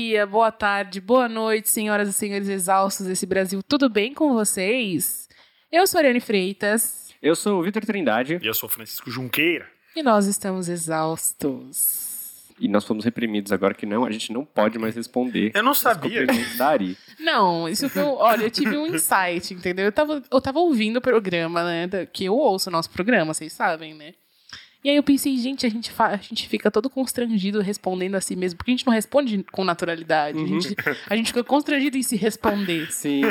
dia, boa tarde, boa noite, senhoras e senhores exaustos desse Brasil. Tudo bem com vocês? Eu sou a Ariane Freitas Eu sou o Vitor Trindade E eu sou o Francisco Junqueira. e nós estamos exaustos. e nós fomos reprimidos agora que não, a gente não pode mais responder. Eu não sabia. cumprimentos da Ari. Não, isso foi. Olha, eu tive um insight, entendeu? Eu tava, eu tava ouvindo o programa, né? Que eu ouço o nosso programa, vocês sabem, né? E aí eu pensei, gente, a gente, a gente fica todo constrangido respondendo a si mesmo, porque a gente não responde com naturalidade. A, gente, a gente fica constrangido em se responder. Sim,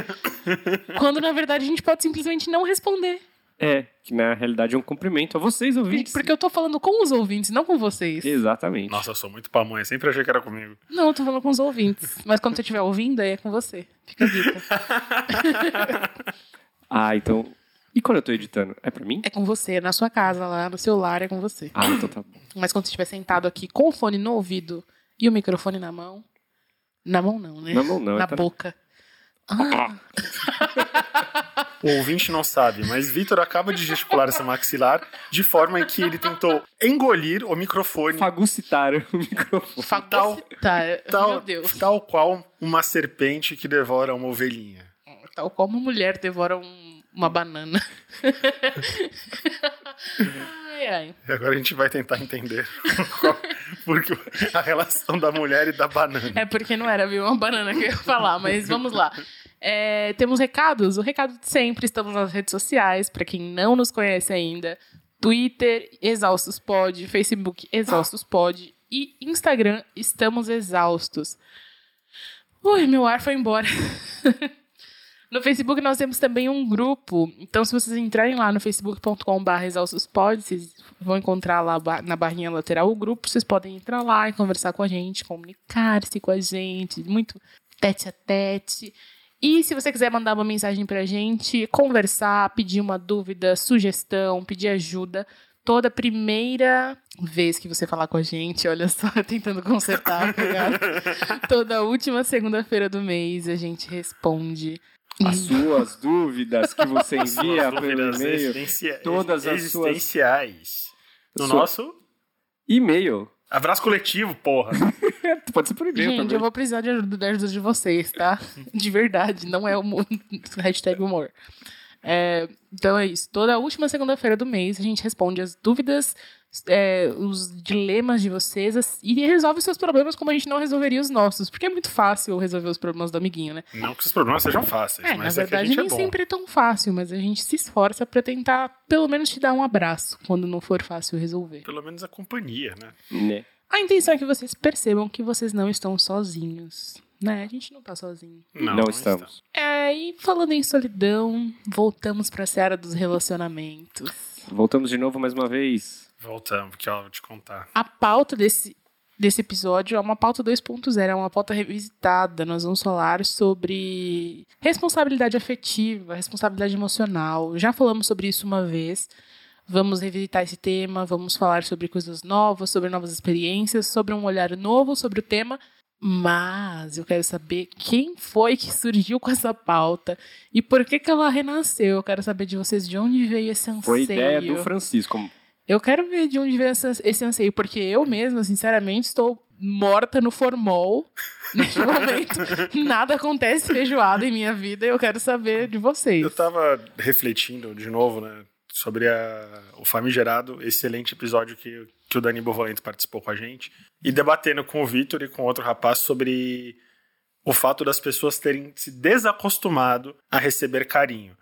Quando, na verdade, a gente pode simplesmente não responder. é, que na realidade é um cumprimento a vocês, ouvintes. Porque eu tô falando com os ouvintes, não com vocês. Exatamente. Nossa, eu sou muito pamonha. Sempre achei que era comigo. Não, eu tô falando com os ouvintes. Mas quando você estiver ouvindo, aí é com você. Fica a dica. Ah, então. E quando eu tô editando? É pra mim? É com você, na sua casa, lá no seu lar, é com você. Ah, então tá bom. Mas quando você estiver sentado aqui com o fone no ouvido e o microfone na mão. Na mão não, né? Na mão não, Na tá- boca. Ah, O ouvinte não sabe, mas Vitor acaba de gesticular essa maxilar de forma em que ele tentou engolir o microfone Fagucitar o microfone. fagocitar. tal, Meu Deus. tal qual uma serpente que devora uma ovelhinha. Tal como uma mulher devora um- uma banana. ai, ai. E agora a gente vai tentar entender qual- porque a relação da mulher e da banana. É porque não era viu, uma banana que eu ia falar, mas vamos lá. É, temos recados. O recado de sempre, estamos nas redes sociais, para quem não nos conhece ainda. Twitter, Exaustos Pod, Facebook, Exaustos Pod e Instagram, Estamos Exaustos. Ui, meu ar foi embora. No Facebook nós temos também um grupo. Então, se vocês entrarem lá no facebook.com.br exaustospod, vocês vão encontrar lá na barrinha lateral o grupo. Vocês podem entrar lá e conversar com a gente, comunicar-se com a gente, muito tete a tete. E se você quiser mandar uma mensagem pra gente, conversar, pedir uma dúvida, sugestão, pedir ajuda, toda primeira vez que você falar com a gente, olha só, tentando consertar, tá ligado? Toda última segunda-feira do mês a gente responde. As suas dúvidas que você envia pelo e-mail. todas as suas- existenciais. No Sua- nosso E-mail. abraço coletivo, porra. Pode ser por e-mail Gente, também. eu vou precisar de ajuda, da ajuda de vocês, tá? De verdade, não é humor. Hashtag humor. É, então é isso. Toda última segunda-feira do mês a gente responde as dúvidas, é, os dilemas de vocês e resolve os seus problemas como a gente não resolveria os nossos. Porque é muito fácil resolver os problemas do amiguinho, né? Não que os problemas sejam fáceis, É, na mas é que a verdade gente nem é bom. sempre é tão fácil, mas a gente se esforça pra tentar pelo menos te dar um abraço quando não for fácil resolver. Pelo menos a companhia, né? Né? A intenção é que vocês percebam que vocês não estão sozinhos, né? A gente não tá sozinho. Não, estamos. É, e falando em solidão, voltamos pra seara dos relacionamentos. Voltamos de novo mais uma vez. Voltamos, que eu vou te contar. A pauta desse, desse episódio é uma pauta 2.0, é uma pauta revisitada. Nós vamos falar sobre responsabilidade afetiva, responsabilidade emocional. Já falamos sobre isso uma vez. Vamos revisitar esse tema, vamos falar sobre coisas novas, sobre novas experiências, sobre um olhar novo sobre o tema. Mas eu quero saber quem foi que surgiu com essa pauta e por que, que ela renasceu. Eu quero saber de vocês de onde veio esse anseio. Foi ideia do Francisco. Eu quero ver de onde veio essa- esse anseio, porque eu mesma, sinceramente, estou morta no formol neste momento. Nada acontece feijoada em minha vida e eu quero saber de vocês. Eu tava refletindo de novo, né, sobre a- o famigerado, excelente episódio que, que o Dani Bovolento participou com a gente, e debatendo com o Vitor e com outro rapaz sobre o fato das pessoas terem se desacostumado a receber carinho.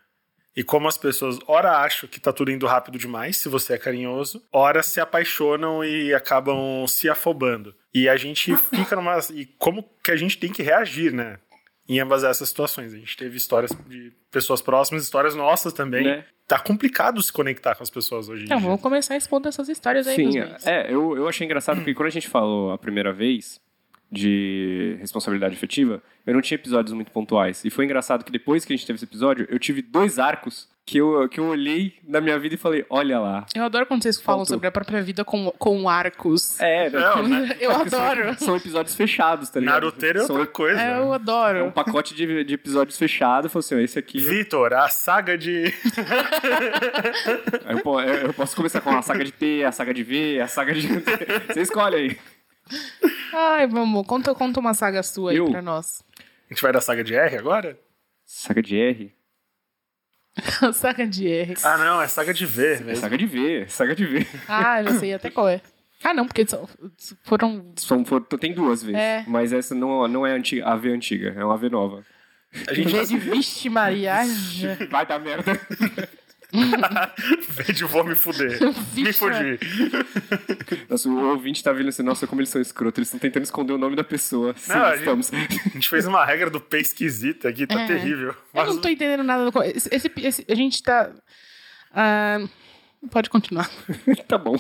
E como as pessoas, ora acham que tá tudo indo rápido demais, se você é carinhoso, ora se apaixonam e acabam se afobando. E a gente fica numa. E como que a gente tem que reagir, né? Em ambas essas situações. A gente teve histórias de pessoas próximas, histórias nossas também. Né? Tá complicado se conectar com as pessoas hoje em Então, dia. vamos começar expondo essas histórias aí Sim, é, eu, eu achei engraçado porque quando a gente falou a primeira vez de responsabilidade afetiva, eu não tinha episódios muito pontuais. E foi engraçado que depois que a gente teve esse episódio, eu tive dois arcos que eu, que eu olhei na minha vida e falei, olha lá. Eu adoro quando vocês falam Faltou. sobre a própria vida com, com arcos. É, Não, né? Eu porque são- adoro. São, episódios fechados, tá ligado? Naruteiro é São- outra coisa. É, eu É um adoro. pacote de, de episódios fechados. Falei assim, esse aqui. Vitor, a saga de. Eu, po- eu posso começar com a saga de P, a saga de V, a saga de. Você escolhe aí. Ai, vamos. Conta, conta uma saga sua aí Eu? pra nós. A gente vai da saga de R agora? Saga de R. saga de R. Ah, não, é saga de V É mesmo. saga de V, saga de V. Ah, já sei até qual é. Ah, não, porque são- foram. São, for- tem duas vezes. É. Mas essa não, não é antiga, a V antiga, é uma V nova. A gente V de Vixe Maria. Vai dar merda. V de vou me fuder. me Vixe, fugir. Nossa, o ouvinte tá vendo assim, nossa, como eles são escrotos. Eles estão tentando esconder o nome da pessoa. Sim, Não, a gente-. A gente fez uma regra do P esquisita aqui, tá É. terrível. Eu Mas não tô entendendo nada do. Esse, esse- esse- a gente tá. ah, pode continuar. tá bom.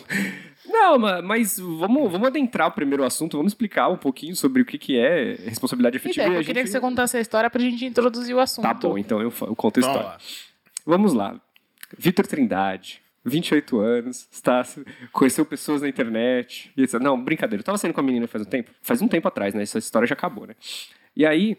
Não, ma- mas vamos, vamos adentrar o primeiro assunto, vamos explicar um pouquinho sobre o que, que é responsabilidade efetiva. Ideia, e a eu queria que você contasse a história pra gente introduzir o assunto. Tá bom, então eu, eu conto a vamos história. lá. Vamos lá. Vitor Trindade, 28 anos, está, conheceu pessoas na internet. E etc. Não, brincadeira. Eu tava saindo com a menina faz um tempo. Faz um tempo atrás, né? Essa história já acabou, né? E aí,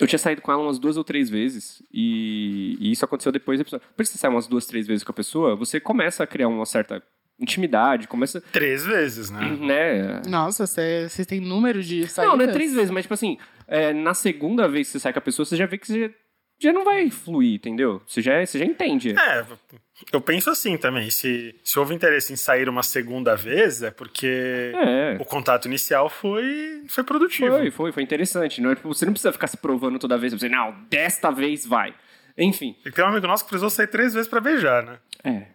eu tinha saído com ela umas duas ou três vezes. E, e isso aconteceu depois do episódio. Por isso que você sai umas duas, três vezes com a pessoa, você começa a criar uma certa intimidade, começa. Três vezes, né? Né? Nossa, você- vocês têm número de saídas? Não, não é três vezes, mas tipo assim, é, na segunda vez que você sai com a pessoa, você já vê que você já, não vai fluir, entendeu? Você já, você já entende. É, eu penso assim também. Se, se houve interesse em sair uma segunda vez, é porque É. o contato inicial foi, foi produtivo. Foi, foi, foi interessante. Não é, tipo, você não precisa ficar se provando toda vez. Você, não, desta vez vai. Enfim. E tem um amigo nosso que precisou sair três vezes pra beijar, né? É.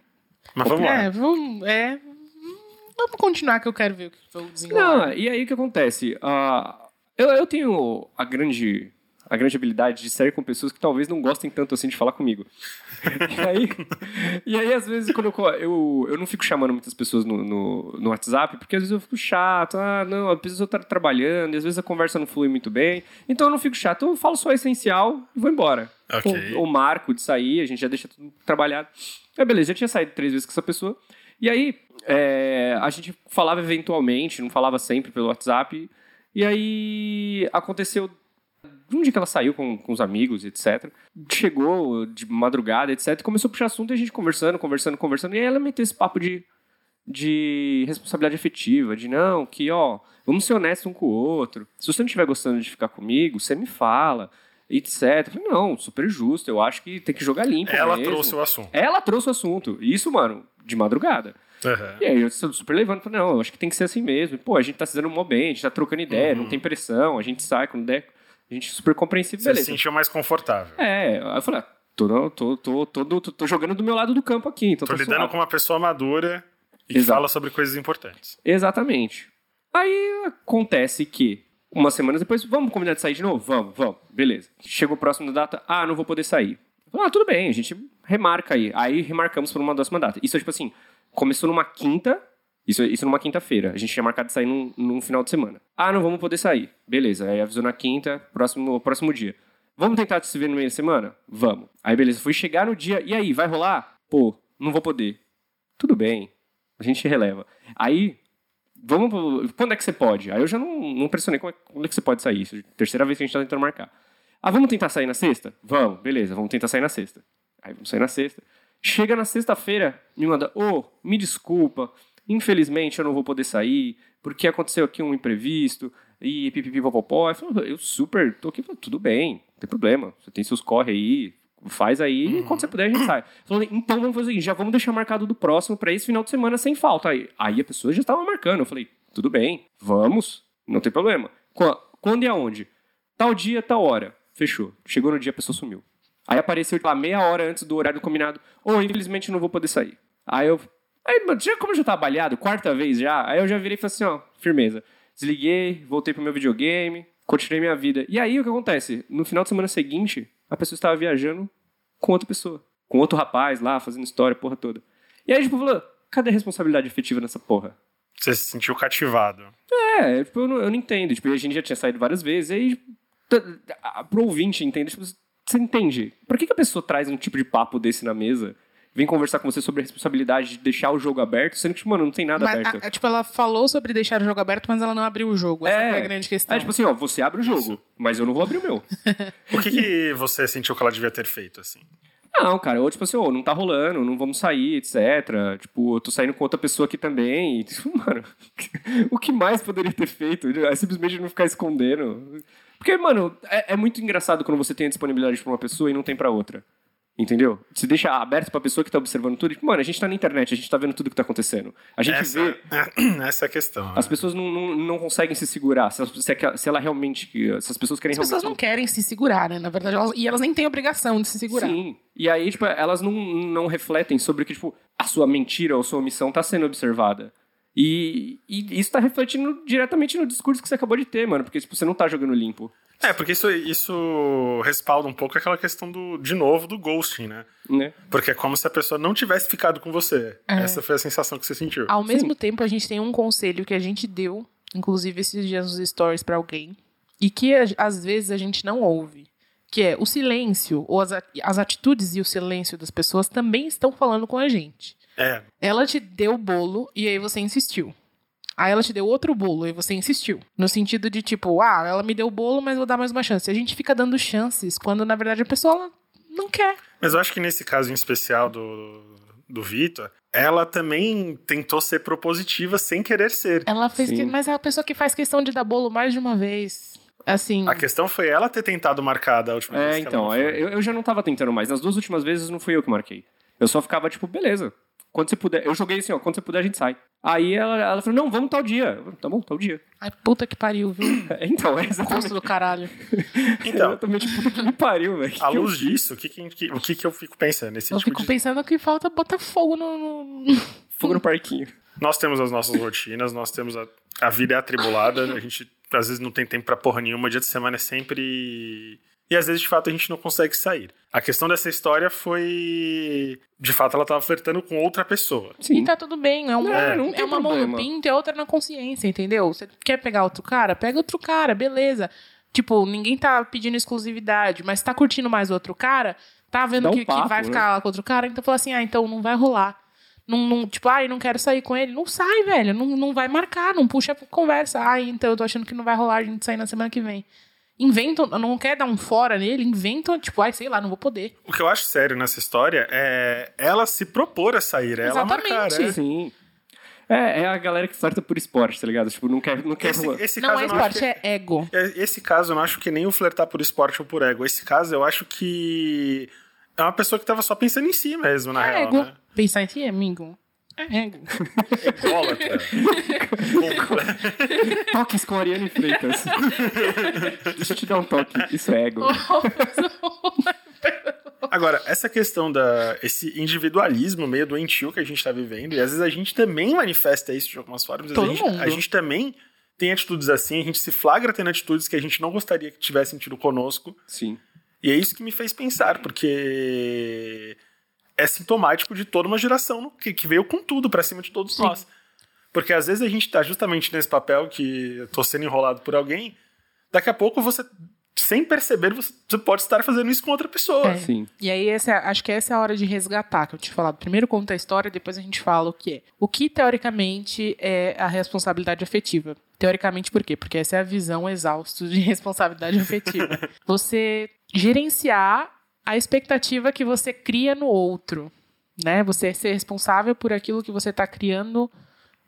Mas vamos É, lá. vamos. É, vamos continuar que eu quero ver o que foi o desenrolar. Não, e aí o que acontece? Ah, eu, eu tenho a grande, a grande habilidade de sair com pessoas que talvez não gostem tanto assim de falar comigo. e, aí, e aí, às vezes, quando eu, eu, eu não fico chamando muitas pessoas no, no, no WhatsApp, porque às vezes eu fico chato. Ah, não, a pessoa tá trabalhando, e às vezes a conversa não flui muito bem. Então eu não fico chato, eu falo só o essencial e vou embora. Ok. O, o marco de sair, a gente já deixa tudo trabalhado. Aí, beleza, já tinha saído três vezes com essa pessoa. E aí, é, a gente falava eventualmente, não falava sempre pelo WhatsApp. E aí, aconteceu um dia que ela saiu com, com os amigos, etc. Chegou de madrugada, etc. Começou a puxar assunto e a gente conversando, conversando, conversando. E aí ela meteu esse papo de, de responsabilidade afetiva, de não, que ó, vamos ser honestos um com o outro. Se você não estiver gostando de ficar comigo, você me fala, etc. Eu falei, não, super justo, eu acho que tem que jogar limpo. Ela mesmo. trouxe o assunto. Ela trouxe o assunto. Isso, mano, de madrugada. Aham. E aí eu super levando, falei, não, eu acho que tem que ser assim mesmo. Pô, a gente tá se dando mó bem, a gente tá trocando ideia, não tem pressão, a gente sai quando der. A gente super compreensível, Você se beleza. sentiu mais confortável. É, aí eu falei, ah, tô, tô, tô, tô, tô, tô jogando do meu lado do campo aqui, então Tô tá lidando suave. com uma pessoa madura e que Exato. fala sobre coisas importantes. Exatamente. Aí acontece que, umas semanas depois, vamos combinar de sair de novo? Vamos, vamos. Beleza. Chegou o próximo da data, ah, não vou poder sair. Falei, ah, tudo bem, a gente remarca aí. Aí remarcamos por uma próxima data. Isso é tipo assim, começou numa quinta, isso, isso numa quinta-feira. A gente tinha marcado de sair num, num final de semana. Ah, não vamos poder sair. Beleza, aí avisou na quinta, próximo, próximo dia. Vamos tentar se ver no meio da semana? Vamos. Aí beleza, fui chegar no dia, e aí, vai rolar? Pô, não vou poder. Tudo bem, a gente releva. Aí, vamos. Quando é que você pode? Aí eu já não, não pressionei como é- quando é que você pode sair. Isso é terceira vez que a gente tá tentando marcar. Ah, vamos tentar sair na sexta? Vamos, beleza, vamos tentar sair na sexta. Aí vamos sair na sexta. Chega na sexta-feira, me manda, ô, me desculpa, infelizmente eu não vou poder sair, porque aconteceu aqui um imprevisto, e pipipi popopó. Eu, eu super, tô aqui, tudo bem, não tem problema, você tem seus corre aí, faz aí, e quando você puder a gente sai. Falei, então vamos fazer o seguinte, já vamos deixar marcado do próximo pra esse final de semana sem falta. Aí, aí a pessoa já estava marcando, eu falei, tudo bem, vamos, não tem problema. Qu- Quando e aonde? Tal dia, tal hora. Fechou. Chegou no dia, a pessoa sumiu. Aí apareceu, tipo, lá, meia hora antes do horário combinado. Ou, infelizmente, não vou poder sair. Aí eu... Aí, mano, já, como eu já tava baleado, quarta vez já, aí eu já virei e falei assim, ó, firmeza. Desliguei, voltei pro meu videogame, continuei minha vida. E aí, o que acontece? No final de semana seguinte, a pessoa estava viajando com outra pessoa. Com outro rapaz lá, fazendo história, porra toda. E aí, tipo, falou, cadê a responsabilidade efetiva nessa porra? Você se sentiu cativado. É, tipo, eu não, eu não entendo. Tipo, a gente já tinha saído várias vezes, aí, pro ouvinte entender, tipo, você entende. Por que, que a pessoa traz um tipo de papo desse na mesa, vem conversar com você sobre a responsabilidade de deixar o jogo aberto, sendo que, mano, não tem nada Mas, aberto. a- a- tipo, ela falou sobre deixar o jogo aberto, mas ela não abriu o jogo. Essa É. foi a grande questão. É, tipo assim, ó, você abre o jogo, mas eu não vou abrir o meu. O que, que você sentiu que ela devia ter feito, assim? Não, cara, ou tipo assim, ô, não tá rolando, não vamos sair, etc. Tipo, eu tô saindo com outra pessoa aqui também. E, tipo, mano, o que mais poderia ter feito? É simplesmente não ficar escondendo. Porque, mano, é, é muito engraçado quando você tem a disponibilidade pra uma pessoa e não tem pra outra. Entendeu? Se deixa aberto pra pessoa que tá observando tudo. Tipo, mano, a gente tá na internet, a gente tá vendo tudo que tá acontecendo. A gente Essa, vê. essa é a questão. As né? pessoas não, não, não conseguem se segurar. Se, elas- se, aquela- se ela realmente. Se as pessoas querem As pessoas não realmente. querem se segurar, né? Na verdade, elas, e elas nem têm obrigação de se segurar. Sim. E aí, tipo, elas não, não refletem sobre que, tipo, a sua mentira ou sua omissão tá sendo observada. E, e isso tá refletindo diretamente no discurso que você acabou de ter, mano. Porque, tipo, você não tá jogando limpo. É, porque isso, isso respalda um pouco aquela questão do, de novo, do ghosting, né? Né? Porque é como se a pessoa não tivesse ficado com você. É. Essa foi a sensação que você sentiu. Ao mesmo tempo, a gente tem um conselho que a gente deu, inclusive esses dias nos stories pra alguém, e que às vezes a gente não ouve. Que é o silêncio, ou as, as atitudes e o silêncio das pessoas também estão falando com a gente. É, Ela te deu o bolo e aí você insistiu. Aí ela te deu outro bolo e você insistiu. No sentido de tipo, ah, ela me deu o bolo, mas vou dar mais uma chance. A gente fica dando chances quando na verdade a pessoa não quer. Mas eu acho que nesse caso em especial do, do Vitor, ela também tentou ser propositiva sem querer ser. Ela fez. Que... Mas é a pessoa que faz questão de dar bolo mais de uma vez. Assim. A questão foi ela ter tentado marcar da última vez É, que ela então, não foi. eu, eu já não tava tentando mais. Nas duas últimas vezes não fui eu que marquei. Eu só ficava, tipo, beleza. Quando você puder. Eu joguei assim, ó, quando você puder a gente sai. Aí ela, ela falou, não, vamos tal dia. Eu, Tá bom, tal dia. Ai, puta que pariu, viu? Então, é exatamente. Custo do caralho. Então, Exatamente, puta que me pariu, velho. à luz disso, o que, que, que- o que, que eu fico pensando nesse Eu tipo fico de... pensando que falta botar fogo no. no- Fogo no parquinho. Nós temos as nossas rotinas, nós temos a, a vida é atribulada, a gente às vezes não tem tempo pra porra nenhuma, dia de semana é sempre. E às vezes, de fato, a gente não consegue sair. A questão dessa história foi. De fato, ela tava flertando com outra pessoa. Sim. E tá tudo bem. É, um, É, é, não tem uma mão no problema. pinto e a outra na consciência, entendeu? Você quer pegar outro cara? Pega outro cara, beleza. Tipo, ninguém tá pedindo exclusividade, mas tá curtindo mais o outro cara, tá vendo um que, que papo, vai né? ficar lá com outro cara, então fala assim: ah, então não vai rolar. Não, não, tipo, ai, não quero sair com ele. Não sai, velho. Não, não vai marcar, não puxa a conversa. Ai, então eu tô achando que não vai rolar a gente sair na semana que vem. Inventam, não quer dar um fora nele, inventam, tipo, ai, sei lá, não vou poder. O que eu acho sério nessa história é ela se propor a sair, é ela Exatamente. marcar. né? Sim. É, é a galera que flerta por esporte, tá ligado? Tipo, não quer. Não quer Esse, esse não caso é não esporte, que- é ego. É, Esse caso eu não acho que nem o flertar por esporte ou por ego. Esse caso eu acho que é uma pessoa que tava só pensando em si mesmo, na É real, ego. né? Pensar em ti, amigo. É ego. Ególatra. Toques com Ariane Freitas. Deixa eu te dar um toque. Isso é ego. Agora, essa questão da. esse individualismo meio doentio que a gente tá vivendo, e às vezes a gente também manifesta isso de algumas formas, Todo a, gente, mundo. a gente também tem atitudes assim, a gente se flagra tendo atitudes que a gente não gostaria que tivessem tido conosco. Sim. E é isso que me fez pensar, porque é sintomático de toda uma geração que, que veio com tudo pra cima de todos Sim. nós. Porque às vezes a gente tá justamente nesse papel que eu tô sendo enrolado por alguém, daqui a pouco você, sem perceber, você, pode estar fazendo isso com outra pessoa. É. Sim. E aí, essa, acho que essa é a hora de resgatar, que eu te falado. Primeiro conta a história, depois a gente fala o que é. O que, teoricamente, é a responsabilidade afetiva? Teoricamente, por quê? Porque essa é a visão exausta de responsabilidade afetiva. Você gerenciar a expectativa que você cria no outro, né? Você ser responsável por aquilo que você está criando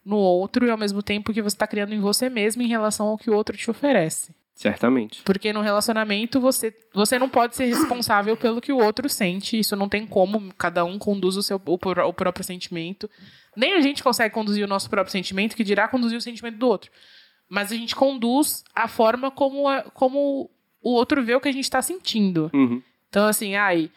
no outro e, ao mesmo tempo, que você está criando em você mesmo em relação ao que o outro te oferece. Certamente. Porque no relacionamento você, você não pode ser responsável pelo que o outro sente. Isso não tem como. Cada um conduz o seu o, o próprio sentimento. Nem a gente consegue conduzir o nosso próprio sentimento, que dirá conduzir o sentimento do outro. Mas a gente conduz a forma como, a- como o outro vê o que a gente está sentindo. Uhum. Então, assim, ai,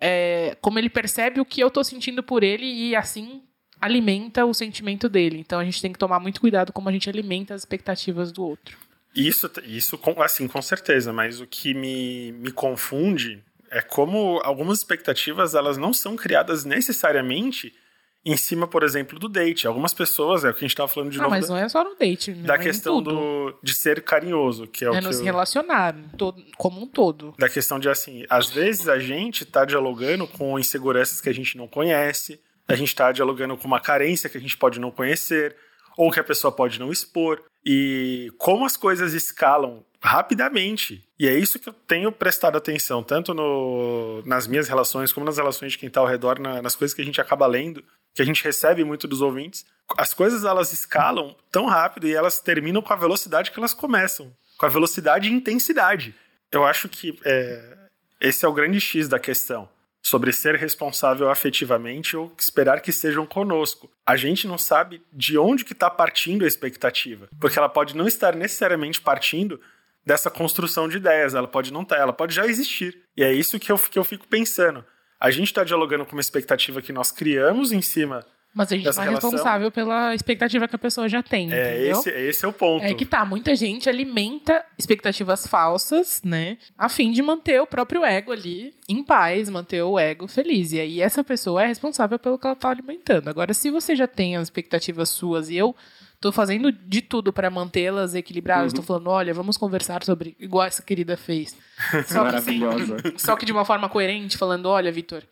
é, como ele percebe o que eu tô sentindo por ele e assim alimenta o sentimento dele. Então a gente tem que tomar muito cuidado como a gente alimenta as expectativas do outro. Isso, isso assim, com certeza, mas o que me, me confunde é como algumas expectativas elas não são criadas necessariamente em cima, por exemplo, do date. Algumas pessoas, é o que a gente estava falando de ah, novo, mas da, não é só no date. né? da É questão do, de ser carinhoso, que é, o É que nos eu- relacionar, todo, como um todo. da questão de assim, às vezes a gente tá dialogando com inseguranças que a gente não conhece, a gente tá dialogando com uma carência que a gente pode não conhecer, ou que a pessoa pode não expor. E como as coisas escalam rapidamente. E é isso que eu tenho prestado atenção, tanto no, nas minhas relações, como nas relações de quem está ao redor, na, nas coisas que a gente acaba lendo, que a gente recebe muito dos ouvintes. As coisas elas escalam tão rápido e elas terminam com a velocidade que elas começam com a velocidade e intensidade. Eu acho que é, esse é o grande X da questão sobre ser responsável afetivamente ou esperar que sejam conosco. A gente não sabe de onde que está partindo a expectativa, porque ela pode não estar necessariamente partindo dessa construção de ideias, ela pode não estar, tá, ela pode já existir. E é isso que eu, que eu fico pensando. A gente está dialogando com uma expectativa que nós criamos em cima mas a gente está responsável pela expectativa que a pessoa já tem, é, entendeu? Esse, esse é o ponto. É que tá, muita gente alimenta expectativas falsas, né? A fim de manter o próprio ego ali em paz, manter o ego feliz. E aí essa pessoa é responsável pelo que ela tá alimentando. Agora, se você já tem as expectativas suas e eu tô fazendo de tudo para mantê-las equilibradas, uhum. tô falando, olha, vamos conversar sobre igual essa querida fez. Só Maravilhosa. Que, assim, só que de uma forma coerente, falando, olha, Vitor,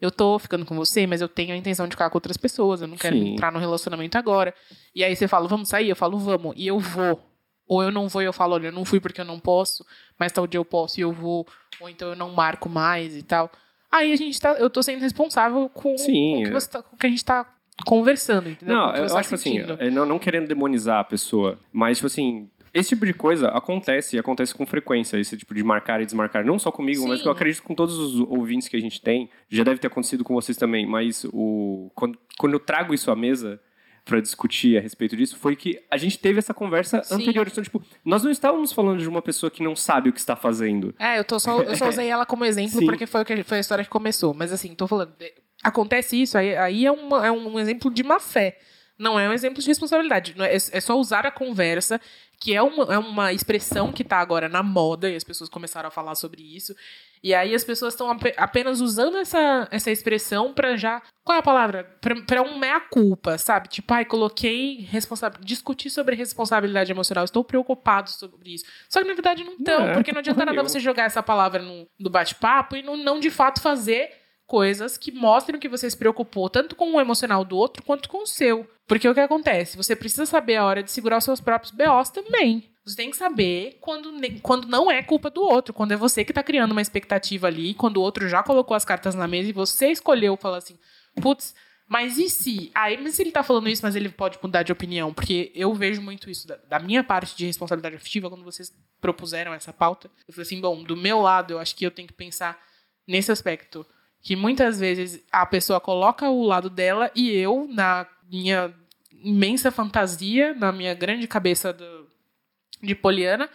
eu tô ficando com você, mas eu tenho a intenção de ficar com outras pessoas, eu não quero Sim. entrar no relacionamento agora. E aí você fala, vamos sair? Eu falo, vamos. E eu vou. Ou eu não vou e eu falo, olha, eu não fui porque eu não posso, mas tal dia eu posso e eu vou. Ou então eu não marco mais e tal. Aí a gente tá. Eu tô sendo responsável com, Sim, com, o, que tá, com o que a gente tá conversando, entendeu? Não, eu tá acho que assim, não, não querendo demonizar a pessoa, mas, tipo assim, esse tipo de coisa acontece, e acontece com frequência, esse tipo de marcar e desmarcar, não só comigo, Sim. mas eu acredito com todos os ouvintes que a gente tem, já deve ter acontecido com vocês também, mas o quando, quando eu trago isso à mesa para discutir a respeito disso, foi que a gente teve essa conversa Sim. anterior, então tipo, nós não estávamos falando de uma pessoa que não sabe o que está fazendo. É, eu tô só eu só usei ela como exemplo Sim. porque foi o que foi a história que começou, mas assim, tô falando, acontece isso, aí, aí é, uma, é um exemplo de má fé. Não é um exemplo de responsabilidade. É, é, só usar a conversa que é uma, é uma expressão que está agora na moda, e as pessoas começaram a falar sobre isso. E aí as pessoas estão ap apenas usando essa, essa expressão para já. Qual é a palavra? Para um meia-culpa, sabe? Tipo, ai, coloquei responsável. discutir sobre responsabilidade emocional, estou preocupado sobre isso. Só que na verdade não estão, é, porque não adianta nada você jogar essa palavra no, no bate-papo e não, não de fato fazer coisas que mostrem que você se preocupou tanto com o emocional do outro quanto com o seu. Porque o que acontece? Você precisa saber a hora de segurar os seus próprios BOs também. Você tem que saber quando, quando não é culpa do outro, quando é você que está criando uma expectativa ali, quando o outro já colocou as cartas na mesa e você escolheu falar assim, putz, mas e se? Aí, mas se ele está falando isso, mas ele pode mudar de opinião, porque eu vejo muito isso da, da, minha parte de responsabilidade afetiva, quando vocês propuseram essa pauta. Eu falei assim, bom, do meu lado, eu acho que eu tenho que pensar nesse aspecto que muitas vezes a pessoa coloca o lado dela e eu, na minha imensa fantasia, na minha grande cabeça do, de Poliana,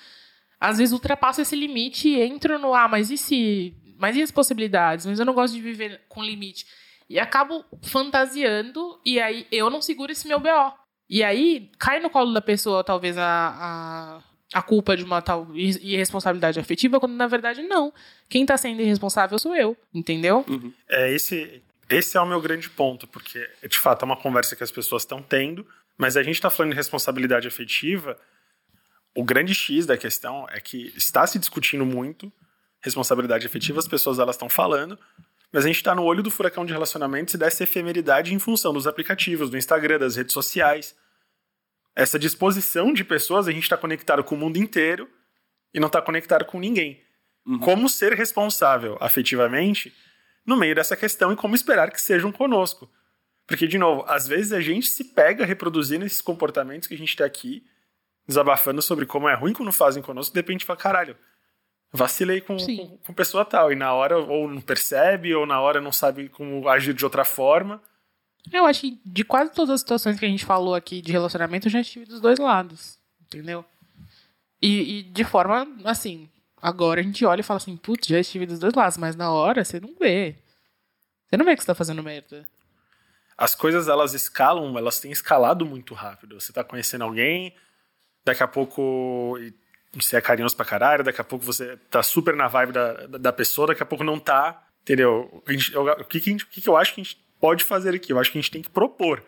às vezes ultrapasso esse limite e entro no ah, mas e se. Mas e as possibilidades? Mas eu não gosto de viver com limite. E acabo fantasiando, e aí eu não seguro esse meu BO. E aí cai no colo da pessoa, talvez, a, a a culpa de uma tal irresponsabilidade afetiva, quando na verdade não. Quem está sendo irresponsável sou eu, entendeu? Uhum. É, esse, esse é o meu grande ponto, porque de fato é uma conversa que as pessoas estão tendo, mas a gente está falando de responsabilidade afetiva. O grande X da questão é que está se discutindo muito responsabilidade afetiva, as pessoas elas estão falando, mas a gente está no olho do furacão de relacionamentos e dessa efemeridade em função dos aplicativos, do Instagram, das redes sociais essa disposição de pessoas, a gente está conectado com o mundo inteiro e não está conectado com ninguém. Uhum. Como ser responsável afetivamente no meio dessa questão e como esperar que sejam conosco. Porque, de novo, às vezes a gente se pega reproduzindo esses comportamentos que a gente está aqui, desabafando sobre como é ruim quando fazem conosco, de repente fala, caralho, vacilei com, com, com, pessoa tal. E na hora ou não percebe, ou na hora não sabe como agir de outra forma. Eu acho que de quase todas as situações que a gente falou aqui de relacionamento, eu já estive dos dois lados. Entendeu? E, e de forma, assim, agora a gente olha e fala assim, putz, já estive dos dois lados, mas na hora você não vê. Você não vê que você tá fazendo merda. As coisas, elas escalam, elas têm escalado muito rápido. Você tá conhecendo alguém, daqui a pouco você é carinhoso pra caralho, daqui a pouco você tá super na vibe da, da pessoa, daqui a pouco não tá, entendeu? o que, que, que eu acho que a gente pode fazer aqui. Eu acho que a gente tem que propor. O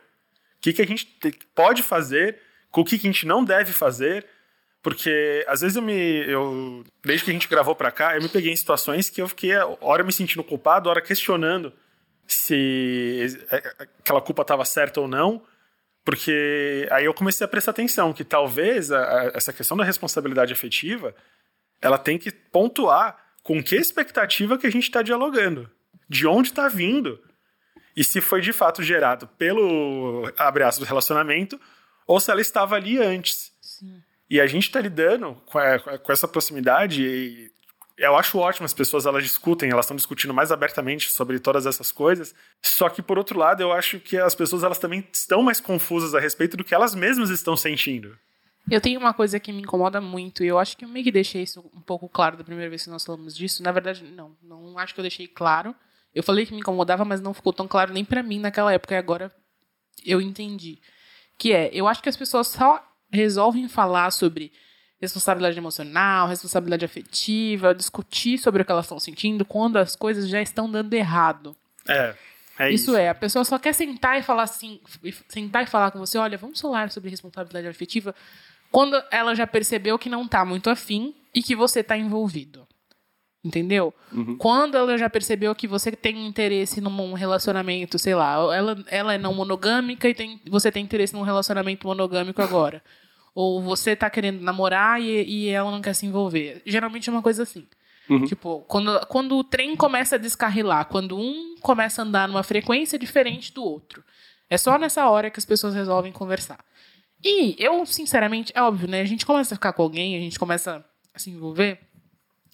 que, que a gente pode fazer, o que, que a gente não deve fazer, porque às vezes eu me. Eu, desde que a gente gravou pra cá, eu me peguei em situações que eu fiquei, hora me sentindo culpado, hora questionando se é, aquela culpa estava certa ou não, Porque aí eu comecei a prestar atenção que talvez a, a, essa questão da responsabilidade afetiva ela tem que pontuar com que expectativa que a gente está dialogando, de onde está vindo e se foi de fato gerado pelo abre aspas, relacionamento ou se ela estava ali antes. Sim. E a gente está lidando com, a, com, essa proximidade e eu acho ótimo as pessoas elas discutem, elas estão discutindo mais abertamente sobre todas essas coisas. Só que por outro lado, eu acho que as pessoas elas também estão mais confusas a respeito do que elas mesmas estão sentindo. Eu tenho uma coisa que me incomoda muito, e eu acho que eu meio que deixei isso um pouco claro da primeira vez que nós falamos disso. Na verdade, não, não acho que eu deixei claro. Eu falei que me incomodava, mas não ficou tão claro nem para mim naquela época, e agora eu entendi. Que é, eu acho que as pessoas só resolvem falar sobre responsabilidade emocional, responsabilidade afetiva, discutir sobre o que elas estão sentindo quando as coisas já estão dando errado. É. É isso, isso é, a pessoa só quer sentar e falar assim, sentar e falar com você, olha, vamos falar sobre responsabilidade afetiva, quando ela já percebeu que não está muito afim e que você está envolvido. Entendeu? Uhum. Quando ela já percebeu que você tem interesse num relacionamento, sei lá, ela, ela é não monogâmica e tem, você tem interesse num relacionamento monogâmico agora. Ou você tá querendo namorar e, e ela não quer se envolver. Geralmente é uma coisa assim. Uhum. Tipo, quando, quando o trem começa a descarrilar, quando um começa a andar numa frequência diferente do outro. É só nessa hora que as pessoas resolvem conversar. E eu, sinceramente, é óbvio, né? A gente começa a ficar com alguém, a gente começa a se envolver.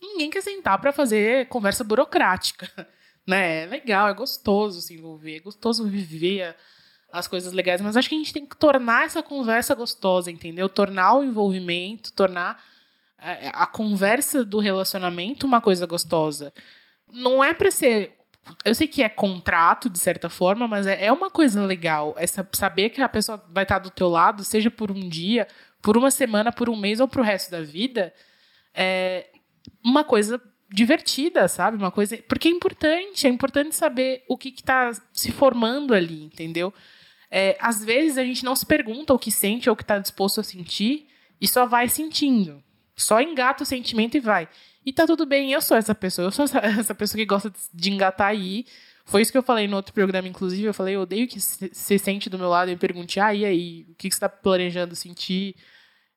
Ninguém quer sentar para fazer conversa burocrática, né? É legal, é gostoso se envolver, é gostoso viver as coisas legais, mas acho que a gente tem que tornar essa conversa gostosa, entendeu? Tornar o envolvimento, tornar a, é, a conversa do relacionamento uma coisa gostosa. Não é para ser. Eu sei que é contrato, de certa forma, mas é, é uma coisa legal. É saber que a pessoa vai estar do teu lado, seja por um dia, por uma semana, por um mês ou pro resto da vida. É uma coisa divertida, sabe? Uma coisa. Porque é importante, é importante saber o que está se formando ali, entendeu? É, às vezes a gente não se pergunta o que sente ou o que está disposto a sentir e só vai sentindo. Só engata o sentimento e vai. E tá tudo bem, eu sou essa pessoa. Eu sou essa, essa pessoa que gosta de engatar aí. Foi isso que eu falei no outro programa, inclusive. Eu falei, eu odeio que você sente do meu lado e me pergunte, ah, e aí? O que você tá planejando sentir?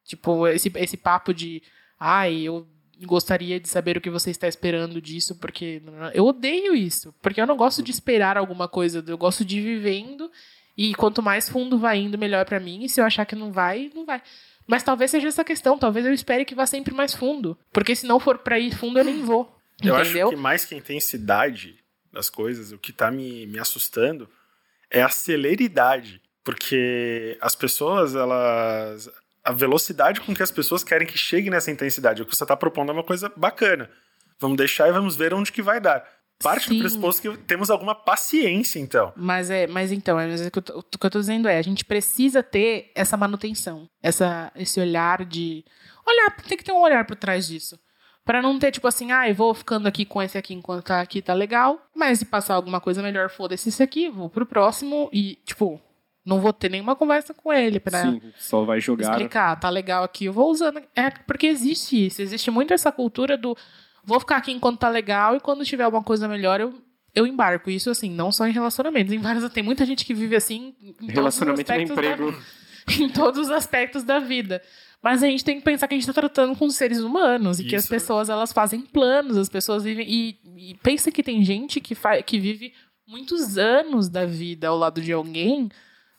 Tipo, esse, esse papo de, ai, eu gostaria de saber o que você está esperando disso, porque eu odeio isso. Porque eu não gosto de esperar alguma coisa, eu gosto de ir vivendo e quanto mais fundo vai indo, melhor para mim. E se eu achar que não vai, não vai. Mas talvez seja essa questão. Talvez eu espere que vá sempre mais fundo. Porque se não for para ir fundo, eu nem vou. Eu entendeu? acho que mais que a intensidade das coisas, o que tá me, me assustando é a celeridade. Porque as pessoas, elas. A velocidade com que as pessoas querem que chegue nessa intensidade. O que você está propondo é uma coisa bacana. Vamos deixar e vamos ver onde que vai dar. Parte Sim. do pressuposto que temos alguma paciência, então. Mas é, mas então, é, mas é o, que eu o que eu tô dizendo é, a gente precisa ter essa manutenção, essa, esse olhar de. Olhar, tem que ter um olhar por trás disso. Para não ter, tipo assim, ah, eu vou ficando aqui com esse aqui enquanto tá aqui, tá legal. Mas se passar alguma coisa melhor, foda-se esse aqui, vou pro próximo e, tipo, não vou ter nenhuma conversa com ele Sim, só vai jogar. explicar, tá legal aqui, eu vou usando. É porque existe isso, existe muito essa cultura do vou ficar aqui enquanto tá legal e quando tiver alguma coisa melhor eu, eu embarco. Isso, assim, não só em relacionamentos. Em vários, tem muita gente que vive assim. Em Relacionamento no emprego. Da, em todos os aspectos da vida. Mas a gente tem que pensar que a gente está tratando com seres humanos e Isso. que as pessoas elas fazem planos, as pessoas vivem. E, e pensa que tem gente que, fa, que vive muitos anos da vida ao lado de alguém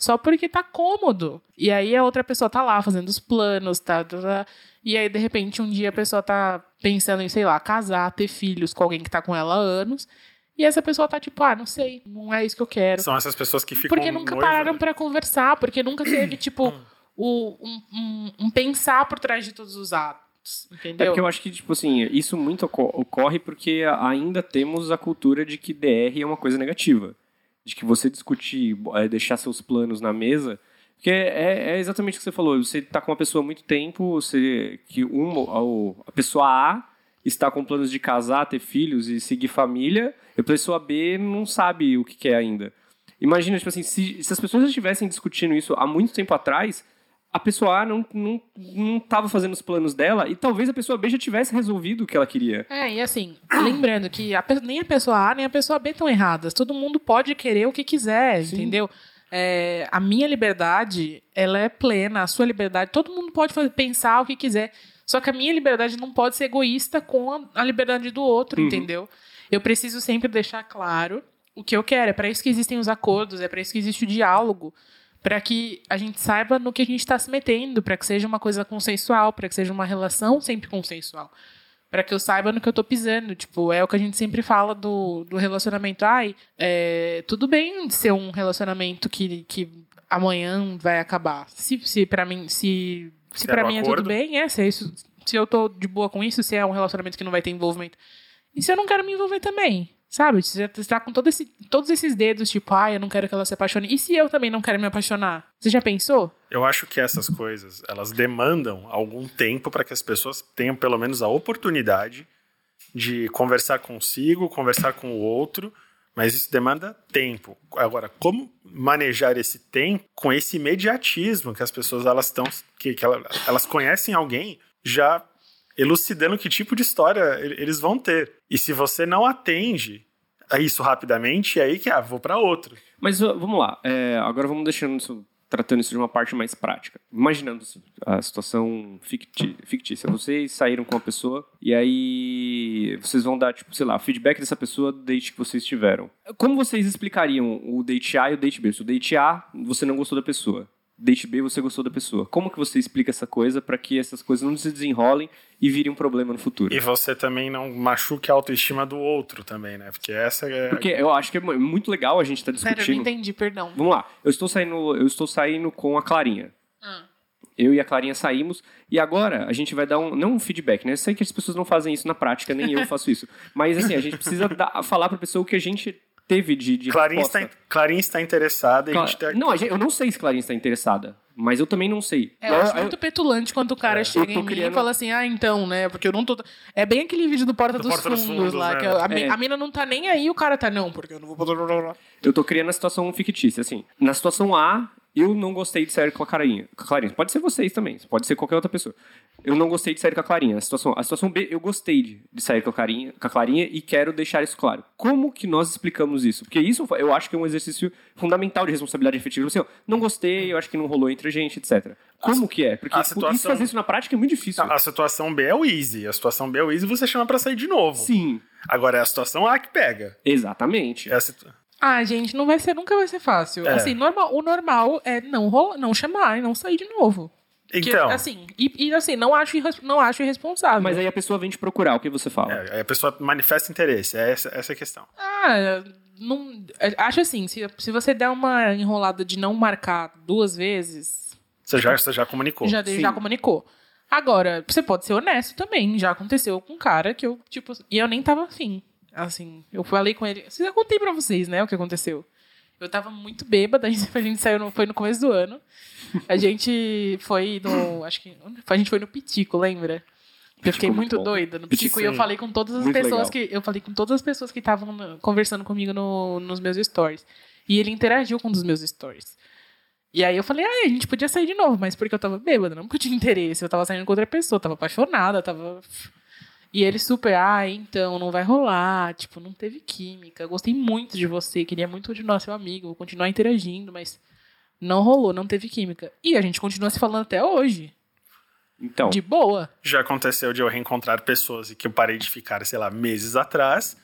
só porque tá cômodo. E aí a outra pessoa tá lá fazendo os planos, tá, tá, tá, E aí, de repente, um dia a pessoa tá pensando em, sei lá, casar, ter filhos com alguém que tá com ela há anos. E essa pessoa tá tipo, ah, não sei, não é isso que eu quero. São essas pessoas que ficam. Porque nunca noiva, pararam né? para conversar, porque nunca teve, tipo, o, um, um, um, pensar por trás de todos os atos. Entendeu? É porque eu acho que, tipo assim, isso muito ocorre porque ainda temos a cultura de que DR é uma coisa negativa de que você discutir, é, deixar seus planos na mesa, porque é, é, exatamente o que você falou. Você está com uma pessoa há muito tempo, você, que um, a pessoa A está com planos de casar, ter filhos e seguir família, e a pessoa B não sabe o que quer ainda. Imagina, tipo assim, se, se as pessoas estivessem discutindo isso há muito tempo atrás, a pessoa A não, não, não tava fazendo os planos dela e talvez a pessoa B já tivesse resolvido o que ela queria. É, e assim, lembrando que a, nem a pessoa A nem a pessoa B estão erradas. Todo mundo pode querer o que quiser, Sim. entendeu? é, a minha liberdade, ela é plena, a sua liberdade, todo mundo pode fazer, pensar o que quiser. Só que a minha liberdade não pode ser egoísta com a, a liberdade do outro, Uhum. entendeu? Eu preciso sempre deixar claro o que eu quero. É para isso que existem os acordos, é para isso que existe o diálogo, para que a gente saiba no que a gente está se metendo, para que seja uma coisa consensual, para que seja uma relação sempre consensual. Para que eu saiba no que eu tô pisando. Tipo, é o que a gente sempre fala do, do relacionamento. Ai, é, tudo bem ser um relacionamento que, que amanhã vai acabar. Se, se para mim, se, se Se para um mim é acordo. tudo bem, é, se, é isso, se eu tô de boa com isso, se é um relacionamento que não vai ter envolvimento. E se eu não quero me envolver também? Sabe? Você já tá com todo esse, todos esses dedos, tipo, ai, eu não quero que ela se apaixone. E se eu também não quero me apaixonar? Você já pensou? Eu acho que essas coisas, elas demandam algum tempo para que as pessoas tenham pelo menos a oportunidade de conversar consigo, conversar com o outro, mas isso demanda tempo. Agora, como manejar esse tempo com esse imediatismo que as pessoas elas estão que, que ela- elas conhecem alguém já elucidando que tipo de história eles vão ter. E se você não atende a isso rapidamente, é aí que ah, vou para outro. Mas vamos lá, é, agora vamos deixando isso, tratando isso de uma parte mais prática. Imaginando a situação fictícia. Vocês saíram com uma pessoa e aí vocês vão dar, tipo, sei lá, feedback dessa pessoa do date que vocês tiveram. Como vocês explicariam o date A e o date B? Se o date A você não gostou da pessoa, date B você gostou da pessoa. Como que você explica essa coisa para que essas coisas não se desenrolem e virem um problema no futuro? E você também não machuque a autoestima do outro também, né? Porque essa é. Porque eu acho que é mu- muito legal a gente estar Sério, eu não discutindo. entendi, perdão. Vamos lá. Eu estou saindo, eu estou saindo com a Clarinha. Ah. Eu e a Clarinha saímos e agora a gente vai dar um não um feedback, né? Eu sei que as pessoas não fazem isso na prática, nem eu faço isso. Mas assim, a gente precisa dar- falar para a pessoa o que a gente teve de, de Clarinha resposta. está, Clarinha está interessada e a Cla- gente tá... Não, a gente- eu não sei se Clarinha está interessada, mas eu também não sei. É, eu acho muito petulante quando o cara É, chega em mim criando- e fala assim, ah, então, né? Porque eu não tô. É bem aquele vídeo do Porta, Do dos, Porta dos fundos, Fundos, lá, né? que a, É. a mina não tá nem aí, o cara tá, não, porque eu não vou. Eu tô criando a situação fictícia, assim. Na situação A, eu não gostei de sair com a Clarinha. Com a Clarinha. Pode ser vocês também, pode ser qualquer outra pessoa. Eu não gostei de sair com a Clarinha. A situação, a situação B, eu gostei de, de sair com a, Clarinha, com a Clarinha e quero deixar isso claro. Como que nós explicamos isso? Porque isso eu acho que é um exercício fundamental de responsabilidade efetiva. Assim, ó, não gostei, eu acho que não rolou entre a gente, etc. Como que é? Porque a isso situação- fazer isso na prática é muito difícil. A situação B é o easy. A situação B é o easy você chama pra sair de novo. Sim, Agora é a situação A que pega. exatamente. É a situ- Ah, gente, não vai ser, nunca vai ser fácil. É. Assim, normal, o normal é não rolar, não chamar e não sair de novo. Que, Então, assim, e, e, assim, não acho, não acho irresponsável. Mas aí a pessoa vem te procurar, o que você fala? é, aí a pessoa manifesta interesse. É essa, essa é a questão. Ah, não, acho assim, se, se você der uma enrolada de não marcar duas vezes, Você já, você já comunicou. já, Sim. já comunicou. Agora, você pode ser honesto também. Já aconteceu com um cara que eu, tipo, e eu nem tava afim. Assim, eu falei com ele. Eu contei pra vocês, né, o que aconteceu. Eu tava muito bêbada, a gente, a gente saiu, no, foi no começo do ano. A gente foi no. Acho que. A gente foi no Pitico, lembra? Eu fiquei Pitico é muito doida no Pitico, Pitico e eu sim. falei com todas as pessoas legal. que. Eu falei com todas as pessoas que estavam conversando comigo no- nos meus stories. E ele interagiu com um dos meus stories. E aí eu falei, ah, a gente podia sair de novo, mas porque eu tava bêbada, não porque eu tinha interesse. Eu tava saindo com outra pessoa, tava apaixonada, tava. E ele super, ah, então, não vai rolar, tipo, não teve química. Gostei muito de você, queria muito continuar seu amigo, vou continuar interagindo, mas não rolou, não teve química. E a gente continua se falando até hoje. Então, De boa. Já aconteceu de eu reencontrar pessoas e que eu parei de ficar, sei lá, meses atrás.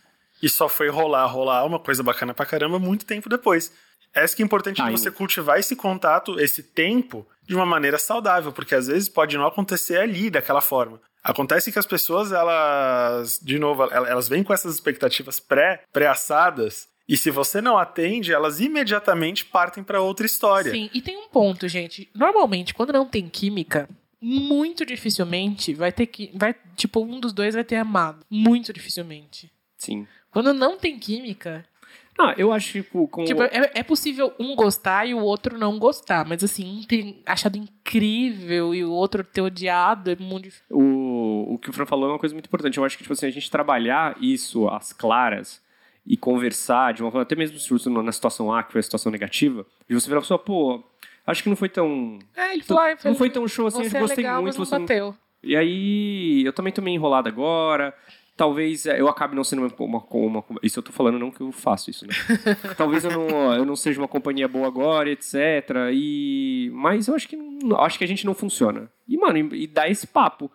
E só foi rolar, rolar uma coisa bacana pra caramba muito tempo depois. Essa que é importante de Timing. você cultivar esse contato, esse tempo, de uma maneira saudável, porque às vezes pode não acontecer ali daquela forma. Acontece que as pessoas, elas, de novo, el- elas vêm com essas expectativas pré, pré-assadas, e se você não atende, elas imediatamente partem pra outra história. Sim, e tem um ponto, gente. Normalmente, quando não tem química, muito dificilmente vai ter que. Vai, tipo, um dos dois vai ter amado. Muito dificilmente. sim. Quando não tem química, Ah, eu acho que tipo, com tipo, é, é possível um gostar e o outro não gostar. Mas assim, um ter achado incrível e o outro ter odiado é muito difícil. o que o Fran falou é uma coisa muito importante. Eu acho que, tipo assim, a gente trabalhar isso às claras e conversar de uma forma, até mesmo se na situação A, que foi a situação negativa, e você virar pra pessoa, pô, acho que não foi tão. É, ele falou, ah, não foi tão show assim, eu é gostei legal, muito. mas não- bateu. E aí, eu também tô meio enrolado agora. talvez é, eu acabe não sendo uma, uma, uma, Isso eu tô falando não que eu faço isso, né? talvez eu não, eu não seja uma companhia boa agora, etc. E, mas eu acho que, acho que a gente não funciona. E, mano, e, e dá esse papo.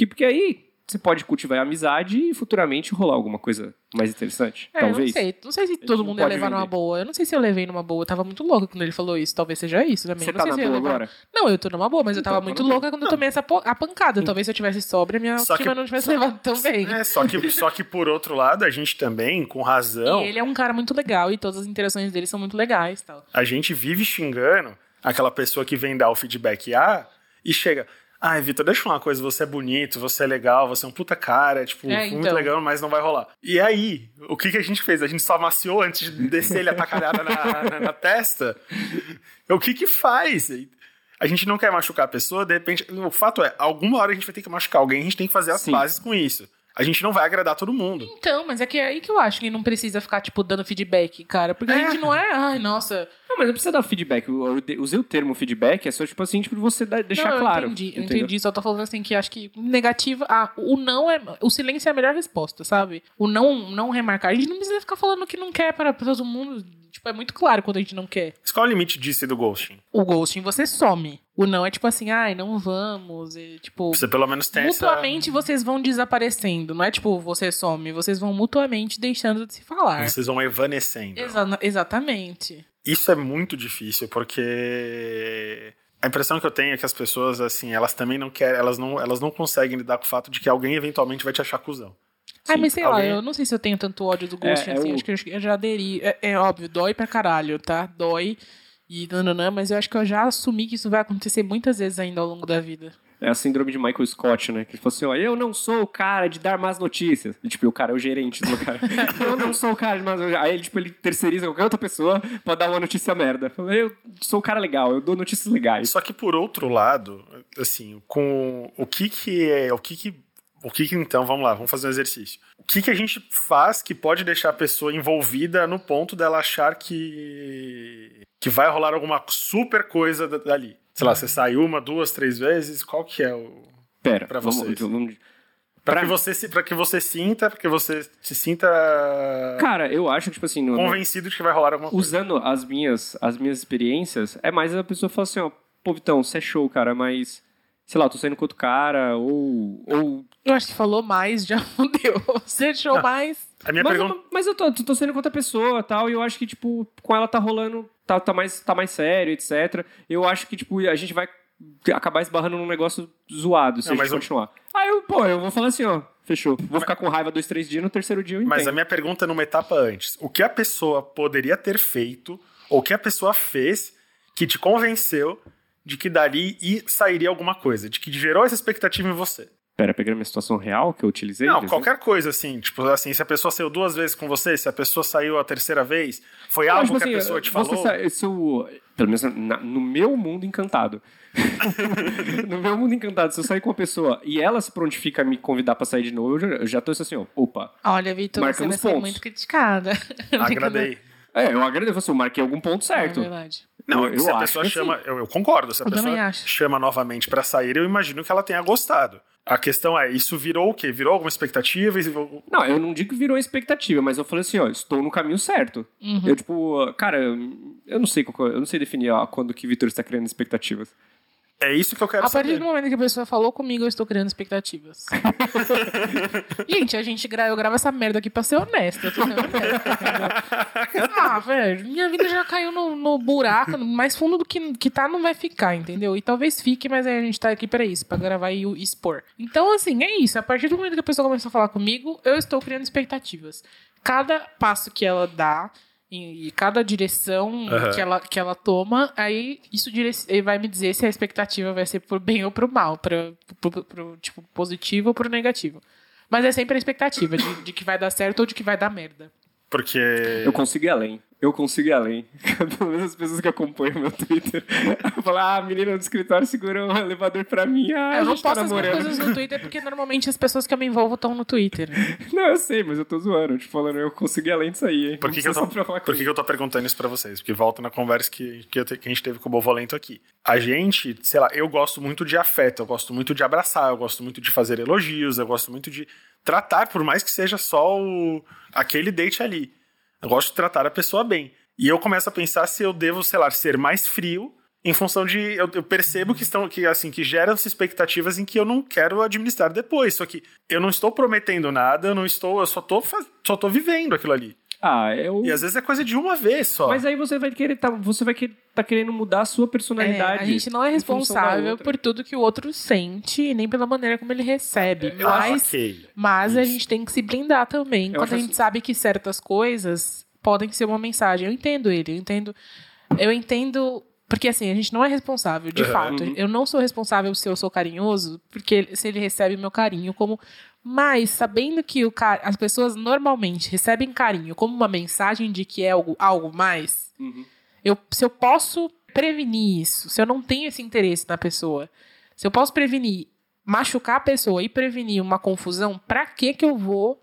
Que, porque aí você pode cultivar a amizade e futuramente rolar alguma coisa mais interessante. É, talvez. Não sei, não sei se todo mundo ia levar vender. numa boa. Eu não sei se eu levei numa boa. Eu tava muito louca quando ele falou isso. Talvez seja isso também. Você não tá sei na se boa levar... agora? Não, eu tô numa boa, mas eu tava então, muito louca quando eu tomei essa a pancada. Talvez se eu tivesse sobra, minha só que, não tivesse só, levado tão bem. É, só que, só que por outro lado, a gente também, com razão. E ele é um cara muito legal e todas as interações dele são muito legais tal. A gente vive xingando aquela pessoa que vem dar o feedback A e chega. Ai, Vitor, deixa eu falar uma coisa, você é bonito, você é legal, você é um puta cara, tipo, é, muito então. legal, mas não vai rolar. E aí, o que, que a gente fez? A gente só amaciou antes de descer ele a tacalhada na, na, na, testa? O que que faz? A gente não quer machucar a pessoa, de repente, o fato é, alguma hora a gente vai ter que machucar alguém, a gente tem que fazer as Sim. bases com isso. A gente não vai agradar todo mundo. Então, mas é que é aí que eu acho que não precisa ficar, tipo, dando feedback, cara. Porque é. a gente não é, ai, nossa. Não, mas não precisa dar feedback. Eu usei o termo feedback, é só, tipo assim, tipo, você deixar não, eu claro. Entendi, eu entendi. Só tô falando assim que acho que negativa. Ah, o não é. O silêncio é a melhor resposta, sabe? O não, não remarcar. A gente não precisa ficar falando que não quer para todo mundo Tipo, é muito claro quando a gente não quer. Qual é o limite disso e do ghosting? O ghosting você some. O não é tipo assim, ai, não vamos. E, tipo, você pelo menos tem Mutuamente essa... vocês vão desaparecendo. Não é tipo, você some. Vocês vão mutuamente deixando de se falar. Vocês vão evanescendo. Exa exatamente. Isso é muito difícil, porque a impressão que eu tenho é que as pessoas, assim, elas também não querem, elas não, elas não conseguem lidar com o fato de que alguém eventualmente vai te achar cuzão. Ah, mas sei alguém... lá, eu não sei se eu tenho tanto ódio do Ghost é, assim. É o... Acho que eu já aderi. É, é, óbvio, dói pra caralho, tá? Dói. E nananã, mas eu acho que eu já assumi que isso vai acontecer muitas vezes ainda ao longo da vida. É a síndrome de Michael Scott, né? Que ele falou assim: ó, eu não sou o cara de dar más notícias. E, tipo, o cara é o gerente do lugar. eu não sou o cara de más notícias. Aí ele, tipo, ele terceiriza qualquer outra pessoa pra dar uma notícia merda. Eu sou o cara legal, eu dou notícias legais. Só que por outro lado, assim, com o que que é. O que que o que, que, então, vamos lá, vamos fazer um exercício. O que, que a gente faz que pode deixar a pessoa envolvida no ponto dela achar que que vai rolar alguma super coisa dali? Sei lá, você sai uma, duas, três vezes, qual que é o Pera, para você? Vamos, vamos... Para que você para que você sinta, para que você se sinta Cara, eu acho que tipo assim, no, convencido de que vai rolar alguma coisa. Usando as minhas as minhas experiências, é mais a pessoa falar assim, ó, pô, Vitão, você é show, cara, mas sei lá, tô saindo com outro cara, ou. ou... Eu acho que falou mais, já fudeu. Você achou ah, mais. A minha mas, pergunta... eu, mas eu tô, tô saindo com outra pessoa tal, e eu acho que, tipo, com ela tá rolando, tá, tá, mais, tá mais sério, etc. Eu acho que, tipo, a gente vai acabar esbarrando num negócio zoado se Não, a gente continuar. Eu... Aí eu, pô, eu vou falar assim, ó, fechou. Vou mas... ficar com raiva dois, três dias, no terceiro dia eu Mas a minha pergunta é numa etapa antes. O que a pessoa poderia ter feito, ou o que a pessoa fez que te convenceu de que dali e sairia alguma coisa, de que gerou essa expectativa em você. Pera, pegando uma situação real que eu utilizei? Não, qualquer coisa, assim. Tipo, assim, se a pessoa saiu duas vezes com você, se a pessoa saiu a terceira vez, foi não, algo tipo que assim, a pessoa te falou? Sa... Isso, pelo menos na, no meu mundo encantado. no meu mundo encantado, se eu sair com uma pessoa e ela se prontifica a me convidar pra sair de novo, eu já, eu já tô assim, ó, opa. Olha, Vitor, você vai ser muito criticada. Agradei. É, eu agradeço, assim, eu marquei algum ponto certo. É verdade. Não, eu, se a pessoa chama, eu, eu, concordo, se a eu pessoa chama novamente para sair, eu imagino que ela tenha gostado. A questão é, isso virou o quê? Virou alguma expectativa? Não, eu não digo que virou expectativa, mas eu falei assim, ó, estou no caminho certo. Uhum. Eu, tipo, cara, eu não sei, eu não sei definir ó, quando que Vitor está criando expectativas. É isso que eu quero a saber. A partir do momento que a pessoa falou comigo, eu estou criando expectativas. gente, a gente gra... eu gravo essa merda aqui pra ser honesta. Eu tô sendo honesta. ah, velho, minha vida já caiu no, no buraco, mais fundo do que, que tá, não vai ficar, entendeu? E talvez fique, mas aí a gente tá aqui pra isso, pra gravar e expor. Então, assim, é isso. A partir do momento que a pessoa começou a falar comigo, eu estou criando expectativas. Cada passo que ela dá e cada direção uhum. que, ela, que ela toma, aí isso vai me dizer se a expectativa vai ser pro bem ou pro mal, para pro, pro, tipo, positivo ou pro negativo. Mas é sempre a expectativa de, de que vai dar certo ou de que vai dar merda. Porque. Eu consigo ir além eu consigo ir além. Pelo menos as pessoas que acompanham meu Twitter falam, ah, a menina do escritório segurou um elevador pra mim. Ah, eu não tá posto tá coisas no Twitter porque normalmente as pessoas que eu me envolvo estão no Twitter. Não, eu sei, mas eu tô zoando. Tipo, falando, eu consigo ir além disso aí, hein? Por que, que, eu, tô, por que, que eu tô perguntando isso pra vocês? Porque volta na conversa que, que, te, que a gente teve com o Bovolento aqui. A gente, sei lá, eu gosto muito de afeto, eu gosto muito de abraçar, eu gosto muito de fazer elogios, eu gosto muito de tratar, por mais que seja só o, aquele date ali. Eu gosto de tratar a pessoa bem. E eu começo a pensar se eu devo, sei lá, ser mais frio em função de eu, eu, percebo que estão que assim que geram expectativas em que eu não quero administrar depois só que eu não estou prometendo nada eu não estou eu só tô só tô vivendo aquilo ali ah, eu... E às vezes é coisa de uma vez só. Mas aí você vai querer tá, você vai querer, tá querendo mudar a sua personalidade. É, a gente não é responsável por tudo que o outro sente, nem pela maneira como ele recebe. É, mas okay. mas a gente tem que se blindar também. Eu quando a gente assim... sabe que certas coisas podem ser uma mensagem. Eu entendo ele, eu entendo. Eu entendo porque assim, a gente não é responsável, de uhum. fato. Eu não sou responsável se eu sou carinhoso, porque se ele recebe meu carinho como. Mas, sabendo que o car... as pessoas normalmente recebem carinho como uma mensagem de que é algo, algo mais, uhum. eu, se eu posso prevenir isso, se eu não tenho esse interesse na pessoa, se eu posso prevenir, machucar a pessoa e prevenir uma confusão, pra que que eu vou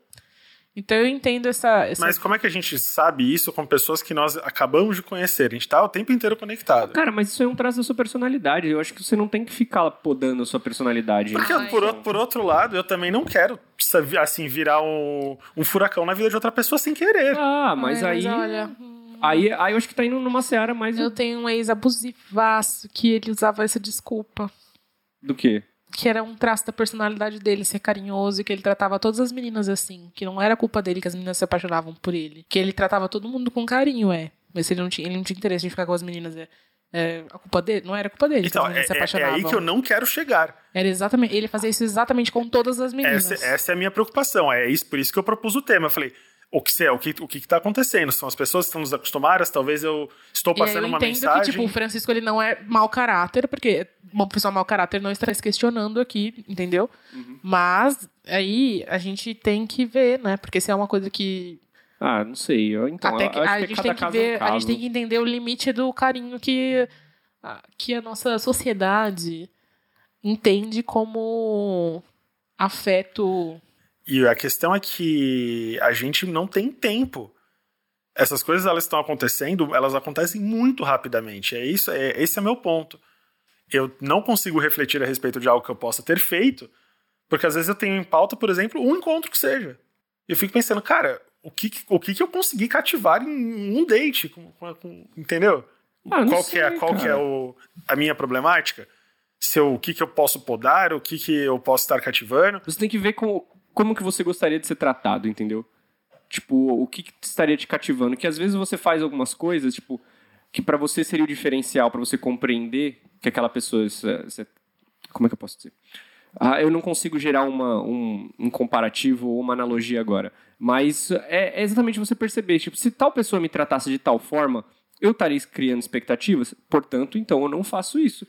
então eu entendo essa, essa, Mas como é que a gente sabe isso com pessoas que nós acabamos de conhecer? A gente tá o tempo inteiro conectado. Cara, mas isso é um traço da sua personalidade. Eu acho que você não tem que ficar podando a sua personalidade. Porque, Ai, por, por, outro lado, eu também não quero, assim, virar um, um furacão na vida de outra pessoa sem querer. Ah, mas Ai, aí... Mas olha... Aí, aí eu acho que tá indo numa seara mais... Eu tenho um ex abusivaço que ele usava essa desculpa. Do quê? Que era um traço da personalidade dele, ser carinhoso, e que ele tratava todas as meninas assim, que não era culpa dele que as meninas se apaixonavam por ele. Que ele tratava todo mundo com carinho, é. Mas ele não tinha, ele não tinha interesse em ficar com as meninas, é. É, a culpa dele não era culpa dele. Então, é, se apaixonavam. é aí que eu não quero chegar. Era exatamente. Ele fazia isso exatamente com todas as meninas. Essa, essa é a minha preocupação. É isso, por isso que eu propus o tema. Eu falei, o que é, o que o que está acontecendo? São as pessoas que estão nos acostumadas, talvez eu estou passando eu uma mensagem. que tipo, o Francisco ele não é mau caráter, porque uma pessoa mau caráter não está se questionando aqui, entendeu? Uhum. Mas aí a gente tem que ver, né? Porque se é uma coisa que ah, não sei. Eu, então, Até que, a, gente tem que ver, é um a gente tem que entender o limite do carinho que que a nossa sociedade entende como afeto e a questão é que a gente não tem tempo. Essas coisas elas estão acontecendo, elas acontecem muito rapidamente. É isso, é, esse é meu ponto. Eu não consigo refletir a respeito de algo que eu possa ter feito, porque às vezes eu tenho em pauta, por exemplo, um encontro que seja. Eu fico pensando, cara, o que, o que, que eu consegui cativar em um date? Com, com, com, entendeu? Ah, qual sei, que é, qual que é o, a minha problemática? Se eu, o que, que eu posso podar, o que, que eu posso estar cativando. Você tem que ver com, como que você gostaria de ser tratado, entendeu? Tipo, o que, que estaria te cativando? Que às vezes você faz algumas coisas, tipo, que para você seria o diferencial, para você compreender que aquela pessoa. Como é que eu posso dizer? Ah, eu não consigo gerar uma, um, um comparativo ou uma analogia agora. Mas é, é, exatamente você perceber, tipo, se tal pessoa me tratasse de tal forma, eu estaria criando expectativas, portanto, então eu não faço isso.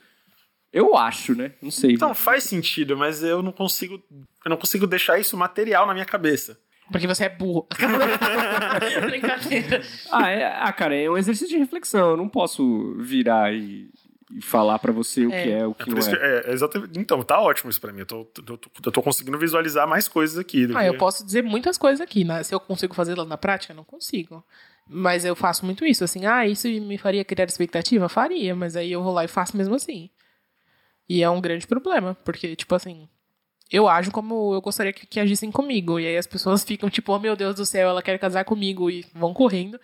Eu acho, né? Não sei. Então, faz sentido, mas eu não consigo. Eu não consigo deixar isso material na minha cabeça. Porque você é burro. Brincadeira. Ah, é, ah, cara, é um exercício de reflexão. Eu não posso virar e, e falar para você o é. que é, o que é não é. Que, é. exatamente. Então, tá ótimo isso pra mim. Eu tô, eu, tô, eu tô conseguindo visualizar mais coisas aqui. Ah, que... eu posso dizer muitas coisas aqui. Né? Se eu consigo fazer lá na prática, não consigo. Mas eu faço muito isso. Assim, ah, isso me faria criar expectativa? Faria, mas aí eu vou lá e faço mesmo assim. E é um grande problema, porque, tipo assim, eu ajo como eu gostaria que, que, agissem comigo. E aí as pessoas ficam tipo, oh meu Deus do céu, ela quer casar comigo e vão correndo.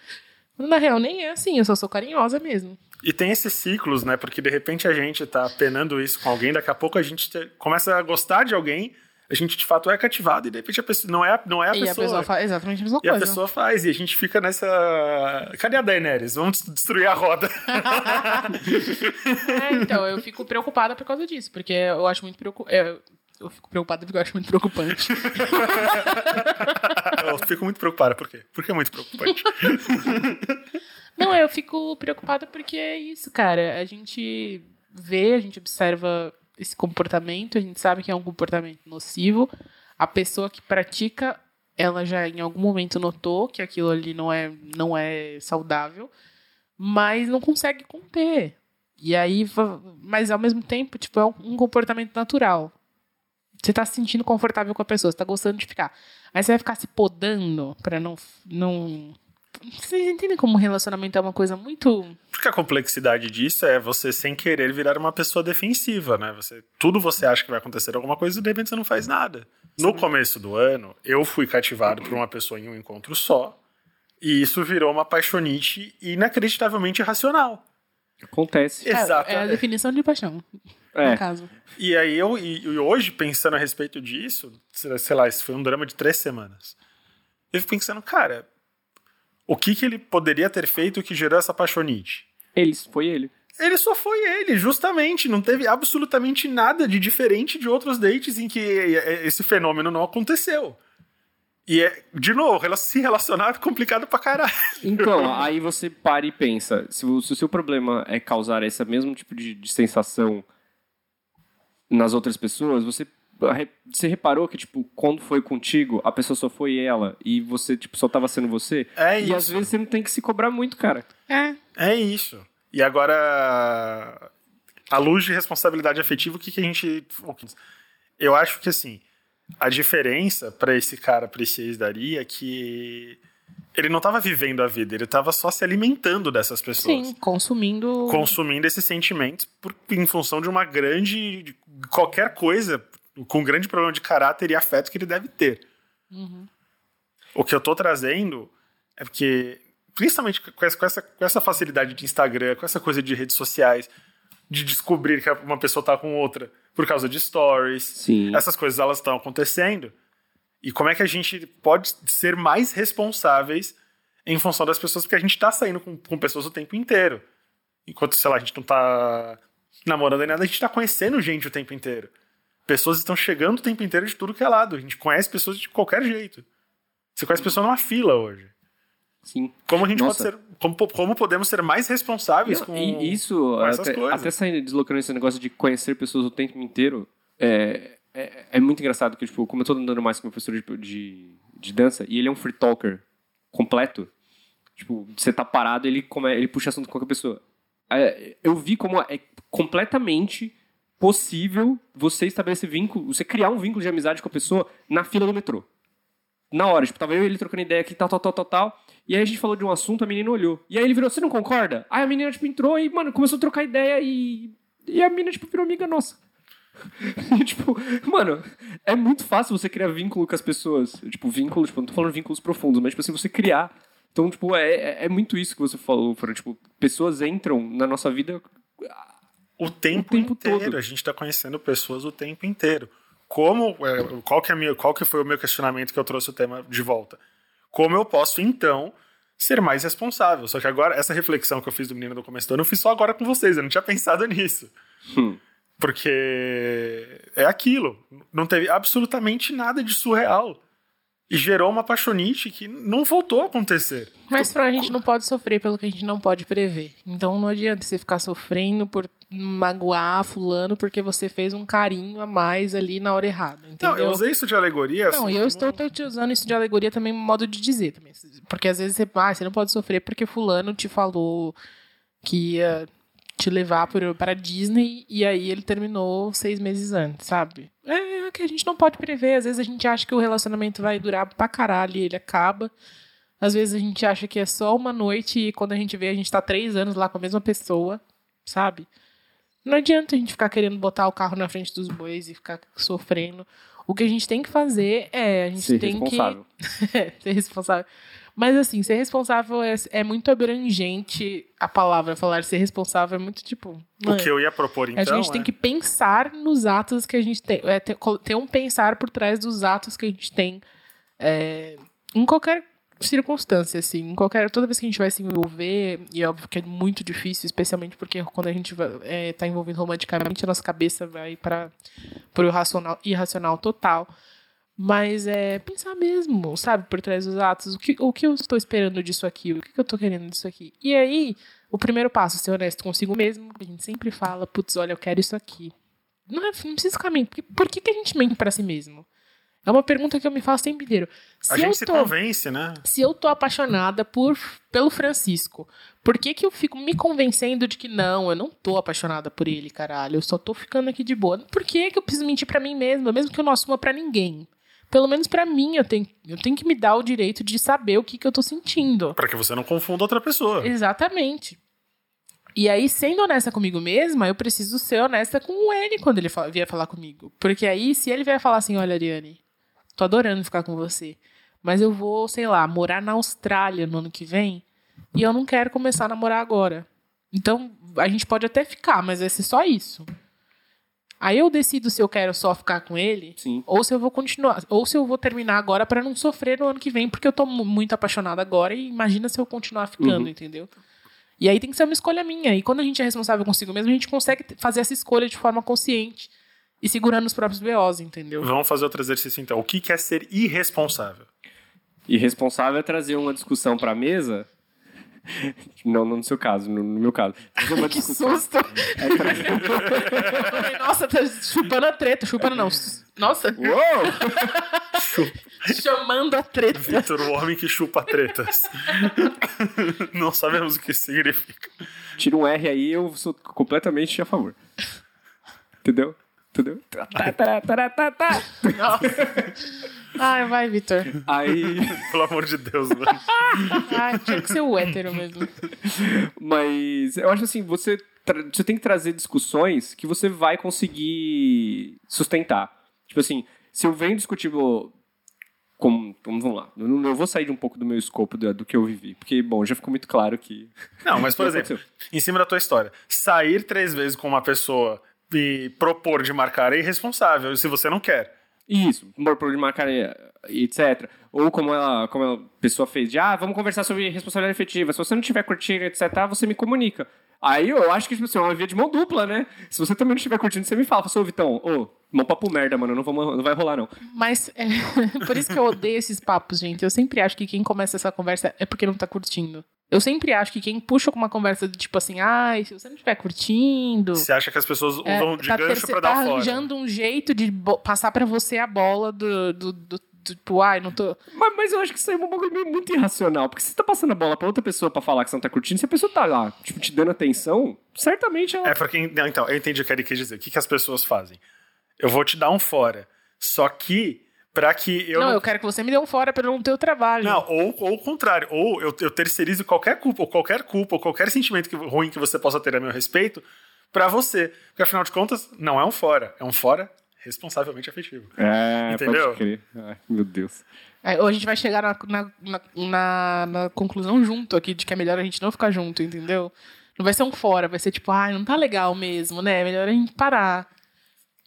Na real, nem é assim, eu só sou carinhosa mesmo. E tem esses ciclos, né? Porque de repente a gente tá penando isso com alguém, daqui a pouco a gente te... começa a gostar de alguém, a gente de fato é cativado e de repente a pessoa não é, não é a e pessoa. A pessoa faz exatamente a mesma e coisa. E a pessoa faz, e a gente fica nessa. Cadê a Daenerys? Vamos destruir a roda. é, então, eu fico preocupada por causa disso, porque eu acho muito preocupante. É, eu fico preocupada porque eu acho muito preocupante. eu fico muito preocupada, por quê? Porque é muito preocupante. Não, eu fico preocupada porque é isso, cara. A gente vê, a gente observa esse comportamento, a gente sabe que é um comportamento nocivo. A pessoa que pratica, ela já em algum momento notou que aquilo ali não é, não é saudável, mas não consegue conter. E aí, mas ao mesmo tempo, tipo, é um comportamento natural. Você tá se sentindo confortável com a pessoa, você tá gostando de ficar. Aí você vai ficar se podando para não, não vocês entendem como o relacionamento é uma coisa muito. Porque a complexidade disso é você, sem querer, virar uma pessoa defensiva, né? Você, tudo você acha que vai acontecer alguma coisa e de repente você não faz nada. No começo do ano, eu fui cativado por uma pessoa em um encontro só. E isso virou uma paixonite inacreditavelmente irracional. Acontece. É, é a Exatamente. definição de paixão, É. no caso. E aí eu, e, e hoje, pensando a respeito disso, sei lá, isso foi um drama de três semanas. Eu fico pensando, cara, o que, que ele poderia ter feito que gerou essa paixonite? Eles, foi ele. Ele só foi ele, justamente. Não teve absolutamente nada de diferente de outros dates em que esse fenômeno não aconteceu. E é, de novo, se relacionar é complicado pra caralho. Então, aí você para e pensa, se o, se o seu problema é causar esse mesmo tipo de, de sensação nas outras pessoas, você, você reparou que, tipo, quando foi contigo, a pessoa só foi ela e você, tipo, só tava sendo você? É e isso. às vezes você não tem que se cobrar muito, cara. É. É isso. E agora, à luz de responsabilidade afetiva, o que, que a gente. Eu acho que assim, a diferença pra esse cara, pra esse ex daria, é que ele não tava vivendo a vida, ele tava só se alimentando dessas pessoas. Sim, consumindo. Consumindo esses sentimentos por, em função de uma grande. de qualquer coisa, com um grande problema de caráter e afeto que ele deve ter. O que eu tô trazendo é porque, principalmente com essa, com essa, com essa facilidade de Instagram, com essa coisa de redes sociais, de descobrir que uma pessoa tá com outra por causa de stories, Sim. essas coisas elas estão acontecendo. E como é que a gente pode ser mais responsáveis em função das pessoas, porque a gente tá saindo com, com pessoas o tempo inteiro. Enquanto, sei lá, a gente não tá namorando nem nada, a gente tá conhecendo gente o tempo inteiro. Pessoas estão chegando o tempo inteiro de tudo que é lado. A gente conhece pessoas de qualquer jeito. Você conhece pessoa numa fila hoje. Sim. Como a gente Nossa. pode ser. Como, como podemos ser mais responsáveis Não, com. isso, com essas até, coisas. até saindo, deslocando esse negócio de conhecer pessoas o tempo inteiro, é, é, é muito engraçado que, tipo, como eu tô andando mais com o professor de, de, de dança, e ele é um free talker completo, tipo, você tá parado, ele, come, ele puxa assunto com qualquer pessoa. É, eu vi como é completamente possível você estabelecer vínculo, você criar um vínculo de amizade com a pessoa na fila do metrô. Na hora, tipo, tava eu e ele trocando ideia aqui, tal, tal, tal, tal, tal. E aí a gente falou de um assunto, a menina olhou. E aí ele virou, você não concorda? Aí a menina, tipo, entrou e, mano, começou a trocar ideia e. E a menina, tipo, virou amiga nossa. E, tipo, mano, é muito fácil você criar vínculo com as pessoas. Tipo, vínculo, tipo, não tô falando vínculos profundos, mas, tipo assim, você criar. Então, tipo, é, é- é muito isso que você falou, Fran. Tipo, pessoas entram na nossa vida. O tempo, o tempo inteiro. todo. A gente está conhecendo pessoas o tempo inteiro. Como, é, qual, que é a minha, qual que foi o meu questionamento que eu trouxe o tema de volta? Como eu posso, então, ser mais responsável? Só que agora, essa reflexão que eu fiz do menino do começo do ano, eu fiz só agora com vocês. Eu não tinha pensado nisso. Hum. Porque é aquilo. Não teve absolutamente nada de surreal. E gerou uma paixonite que não voltou a acontecer. Mas pra gente não pode sofrer pelo que a gente não pode prever. Então não adianta você ficar sofrendo por magoar fulano porque você fez um carinho a mais ali na hora errada. Entendeu? Não, eu usei isso de alegoria. Não, assim, eu estou te usando isso de alegoria também, modo de dizer também. Porque às vezes você, ah, você não pode sofrer porque fulano te falou que ia te levar para Disney e aí ele terminou seis meses antes, sabe? É, é que a gente não pode prever. Às vezes a gente acha que o relacionamento vai durar pra caralho e ele acaba. Às vezes a gente acha que é só uma noite e quando a gente vê, a gente tá três anos lá com a mesma pessoa, sabe? Não adianta a gente ficar querendo botar o carro na frente dos bois e ficar sofrendo. O que a gente tem que fazer é a gente Ser tem responsável. que ser responsável. Mas assim, ser responsável é, é muito abrangente a palavra falar ser responsável é muito tipo, O mano, que eu ia propor, então. a gente tem é- que pensar nos atos que a gente tem, é, ter, ter um pensar por trás dos atos que a gente tem é, em qualquer circunstância, assim, em qualquer toda vez que a gente vai se envolver, e é óbvio que é muito difícil, especialmente porque quando a gente vai, é, tá envolvido romanticamente, a nossa cabeça vai para irracional, irracional total. Mas é pensar mesmo, sabe, por trás dos atos, o que, o que eu estou esperando disso aqui, o que, eu estou querendo disso aqui. E aí, o primeiro passo, ser honesto consigo mesmo, a gente sempre fala, putz, olha, eu quero isso aqui. Não, é, não precisa ficar mentindo. Por, que- que, a gente mente para si mesmo? É uma pergunta que eu me faço o tempo inteiro. A Se eu gente se tô, convence, né? se eu tô apaixonada por, pelo Francisco, por que, que eu fico me convencendo de que não, eu não tô apaixonada por ele, caralho, eu só tô ficando aqui de boa? Por que, que eu preciso mentir pra mim mesma, mesmo que eu não assuma pra ninguém? Pelo menos pra mim, eu tenho, eu tenho que me dar o direito de saber o que, que eu tô sentindo. Pra que você não confunda outra pessoa. Exatamente. E aí, sendo honesta comigo mesma, eu preciso ser honesta com ele quando ele fa- vier falar comigo. Porque aí, se ele vier falar assim, olha, Ariane, tô adorando ficar com você. Mas eu vou, sei lá, morar na Austrália no ano que vem e eu não quero começar a namorar agora. Então, a gente pode até ficar, mas vai ser só isso. Aí eu decido se eu quero só ficar com ele Sim. ou se eu vou continuar, ou se eu vou terminar agora pra não sofrer no ano que vem, porque eu tô mu- muito apaixonada agora e imagina se eu continuar ficando, Uhum. entendeu? E aí tem que ser uma escolha minha. E quando a gente é responsável consigo mesmo, a gente consegue fazer essa escolha de forma consciente e segurando os próprios BOs, entendeu? Vamos fazer outro exercício então. O que que é ser irresponsável? Irresponsável é trazer uma discussão pra mesa. Não, não no seu caso, no, no meu caso. Uma Que discussão. susto! É Eu falei, Nossa, tá chupando a treta. Chupando não. Nossa, Uou! chamando a treta. Vitor, o homem que chupa tretas. Não sabemos o que significa. Tira um R aí, eu sou completamente a favor. Entendeu? Entendeu? Tá, tá, tá, tá, tá. Nossa. Ai, vai, Vitor. Aí. Pelo amor de Deus, mano. Ai, tinha que ser o hétero mesmo. Mas eu acho assim, você, tra- você tem que trazer discussões que você vai conseguir sustentar. Tipo assim, se eu venho discutir como, vamos lá, eu, não, eu vou sair de um pouco do meu escopo do, do que eu vivi, porque, bom, já ficou muito claro que... Não, mas por exemplo, aconteceu. em cima da tua história, sair três vezes com uma pessoa e propor de marcar é irresponsável se você não quer. Isso, humor por de marcar, eh, etc. Ou como ela, como a pessoa fez de, ah, vamos conversar sobre responsabilidade efetiva. Se você não estiver curtindo, etc., você me comunica. Aí eu acho que, tipo assim, é uma via de mão dupla, né? Se você também não estiver curtindo, você me fala. Fala ô Vitão, ô, mão papo merda, mano, não, vamos, não vai rolar, não. Mas é, por isso que eu odeio esses papos, gente. Eu sempre acho que quem começa essa conversa é porque não tá curtindo. Eu sempre acho que quem puxa com uma conversa de tipo assim, ai, se você não estiver curtindo. Você acha que as pessoas é, usam de tá, gancho pra tá dar fora. arranjando um jeito de passar pra você a bola do, do, do- tipo, ai, não tô. Mas, mas eu acho que isso aí é um bagulho meio muito irracional. Porque se você tá passando a bola pra outra pessoa pra falar que você não tá curtindo, se a pessoa tá lá, tipo, te dando atenção, certamente ela. É porque. não, Então, eu entendi o que ele quis dizer. O que, que as pessoas fazem? Eu vou te dar um fora. Só que, pra que eu. não, não- eu quero que você me dê um fora pra eu não ter o trabalho. Não, ou, ou o contrário. Ou eu, eu terceirizo qualquer culpa, ou qualquer culpa, ou qualquer sentimento que- ruim que você possa ter a meu respeito pra você. Porque afinal de contas, não é um fora. É um fora responsavelmente afetivo. É, Entendeu? pode crer. Ai, meu Deus. É, ou a gente vai chegar na, na, na, na- na conclusão junto aqui de que é melhor a gente não ficar junto, entendeu? Não vai ser um fora, vai ser tipo, ai, não tá legal mesmo, né? É melhor a gente parar.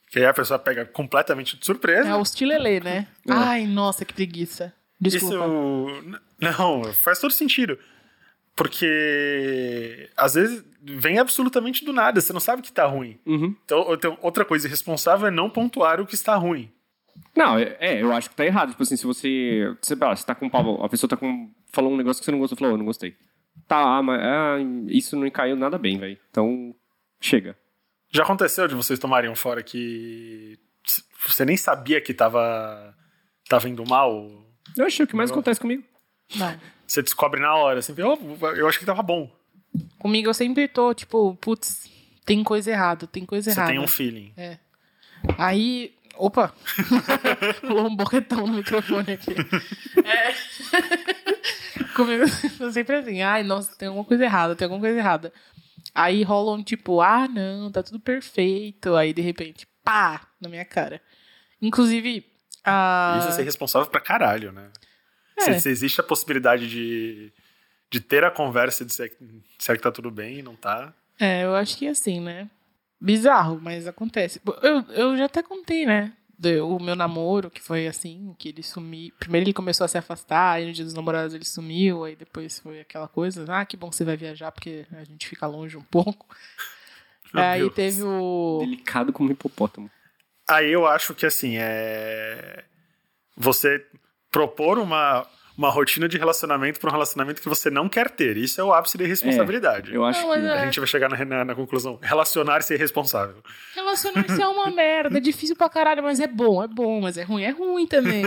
Que aí a pessoa pega completamente de surpresa. É o estilelê, né? É. Ai, nossa, que preguiça. Desculpa. Isso. Não, faz todo sentido. Porque às vezes vem absolutamente do nada, você não sabe que tá ruim. Uhum. Então, então, outra coisa irresponsável é não pontuar o que está ruim. Não, é, é, eu acho que tá errado. Tipo assim, se você. Você, sei lá, você tá com um pau. A pessoa tá com. Falou um negócio que você não gostou, falou, eu não gostei. Tá, mas ah, isso não caiu nada bem, velho. Então, chega. Já aconteceu de vocês tomarem um fora que você nem sabia que tava, tava indo mal? Eu achei o que mais acontece comigo. Não. Você descobre na hora, assim, oh, eu achei que tava bom. Comigo eu sempre tô, tipo, putz, tem coisa errada, tem coisa Você errada. tem um feeling. Aí. Opa! Rolou um boquetão no microfone aqui. É. Comigo eu sempre assim, ai, nossa, tem alguma coisa errada, tem alguma coisa errada. Aí rola um tipo, ah, não, tá tudo perfeito. Aí de repente, pá, na minha cara. Inclusive, a. Isso é ser responsável pra caralho, né? É. Se, se existe a possibilidade de, de ter a conversa e dizer, que- dizer que tá tudo bem e não tá. É, eu acho que é assim, né? Bizarro, mas acontece. Eu, eu já até contei, né? Do- o meu namoro, que foi assim, que ele sumiu. Primeiro ele começou a se afastar, aí no dia dos namorados ele sumiu, aí depois foi aquela coisa, ah, que bom que você vai viajar, porque a gente fica longe um pouco. Meu aí Deus. teve o. Delicado como um hipopótamo. Aí eu acho que assim, é. Você propor uma, uma rotina de relacionamento para um relacionamento que você não quer ter. Isso é o ápice da irresponsabilidade. Eu acho Não, que. é- A gente vai chegar na, na, na conclusão. Relacionar-se é irresponsável. Relacionar-se é uma merda, é difícil pra caralho, mas é bom, é bom, mas é ruim, é ruim também.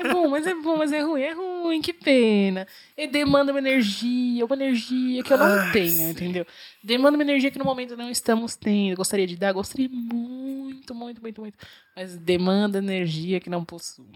É bom, mas é bom, mas é ruim, é ruim, que pena. E demanda uma energia, uma energia que eu não tenho, entendeu? Demanda uma energia que no momento não estamos tendo. Gostaria de dar, gostaria muito, muito, muito, muito. Mas demanda energia que não possuo.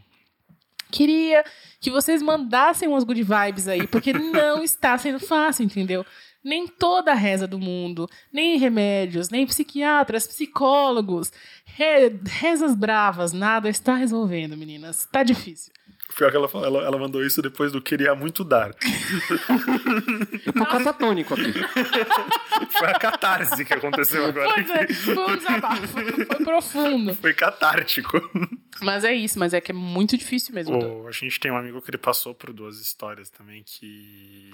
Queria que vocês mandassem umas good vibes aí, porque não está sendo fácil, entendeu? nem toda reza do mundo, nem remédios, nem psiquiatras, psicólogos, re- rezas bravas, nada está resolvendo, meninas. Tá difícil. Pior que ela, falou- ela, ela mandou isso depois do queria muito dar. Eu tô catatônico aqui. Foi a catarse que aconteceu agora. Pois é, foi um desabafo, foi profundo. Foi catártico. Mas é isso, mas é que é muito difícil mesmo. O- a gente tem um amigo que ele passou por duas histórias também que.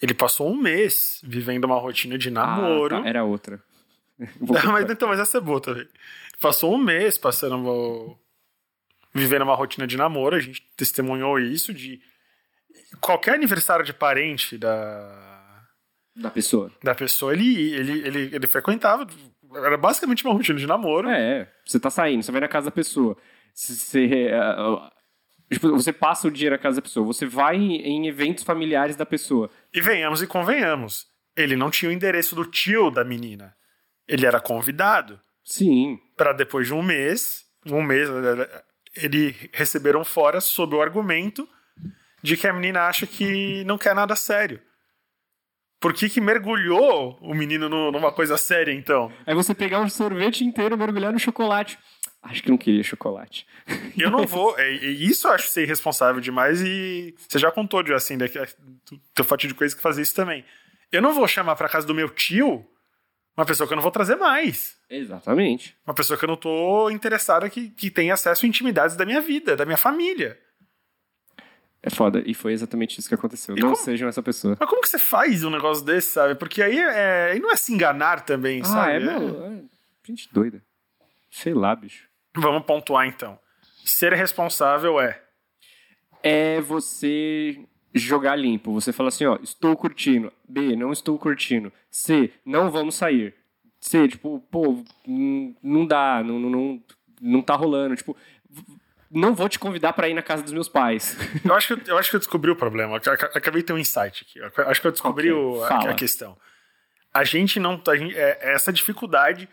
Ele passou um mês vivendo uma rotina de namoro. Ah, tá, era outra. Não, mas, então, mas essa é boa também. Passou um mês passando. Vivendo uma rotina de namoro, a gente testemunhou isso de. Qualquer aniversário de parente da, Da pessoa. da pessoa, ele, ele, ele, ele frequentava. Era basicamente uma rotina de namoro. É, é. Você tá saindo, você vai na casa da pessoa. Você, ah, tipo, você passa o dia na casa da pessoa. Você vai em, em eventos familiares da pessoa. E venhamos e convenhamos. Ele não tinha o endereço do tio da menina. Ele era convidado. Sim. para depois de um mês, um mês, ele receberam fora sob o argumento de que a menina acha que não quer nada sério. Por que, que mergulhou o menino no- numa coisa séria, então? Aí você pegar um sorvete inteiro, mergulhar no chocolate. Acho que não queria chocolate. Eu não vou. é- é- isso eu acho ser irresponsável demais e você já contou de assim, daqui, do teu fato de coisa que fazia isso também. Eu não vou chamar pra casa do meu tio uma pessoa que eu não vou trazer mais. Exatamente. Uma pessoa que eu não tô interessada que, que tem acesso a intimidades da minha vida, da minha família. É foda. E foi exatamente isso que aconteceu. E não como- sejam essa pessoa. Mas como que você faz um negócio desse, sabe? Porque aí, é, aí não é se enganar também, Ah, sabe? é, meu. é Gente doida. Sei lá, bicho. Vamos pontuar então. Ser responsável é. É você jogar limpo. Você fala assim, ó, estou curtindo. B, não estou curtindo. C, não vamos sair. C, tipo, pô, não dá, não, não, não, tá rolando. Tipo, não vou te convidar pra ir na casa dos meus pais. Eu acho que eu, acho que eu descobri o problema. Acabei de ter um insight aqui. Eu acho que eu descobri Ok, o- a, a questão. A gente não. A gente, é, é essa dificuldade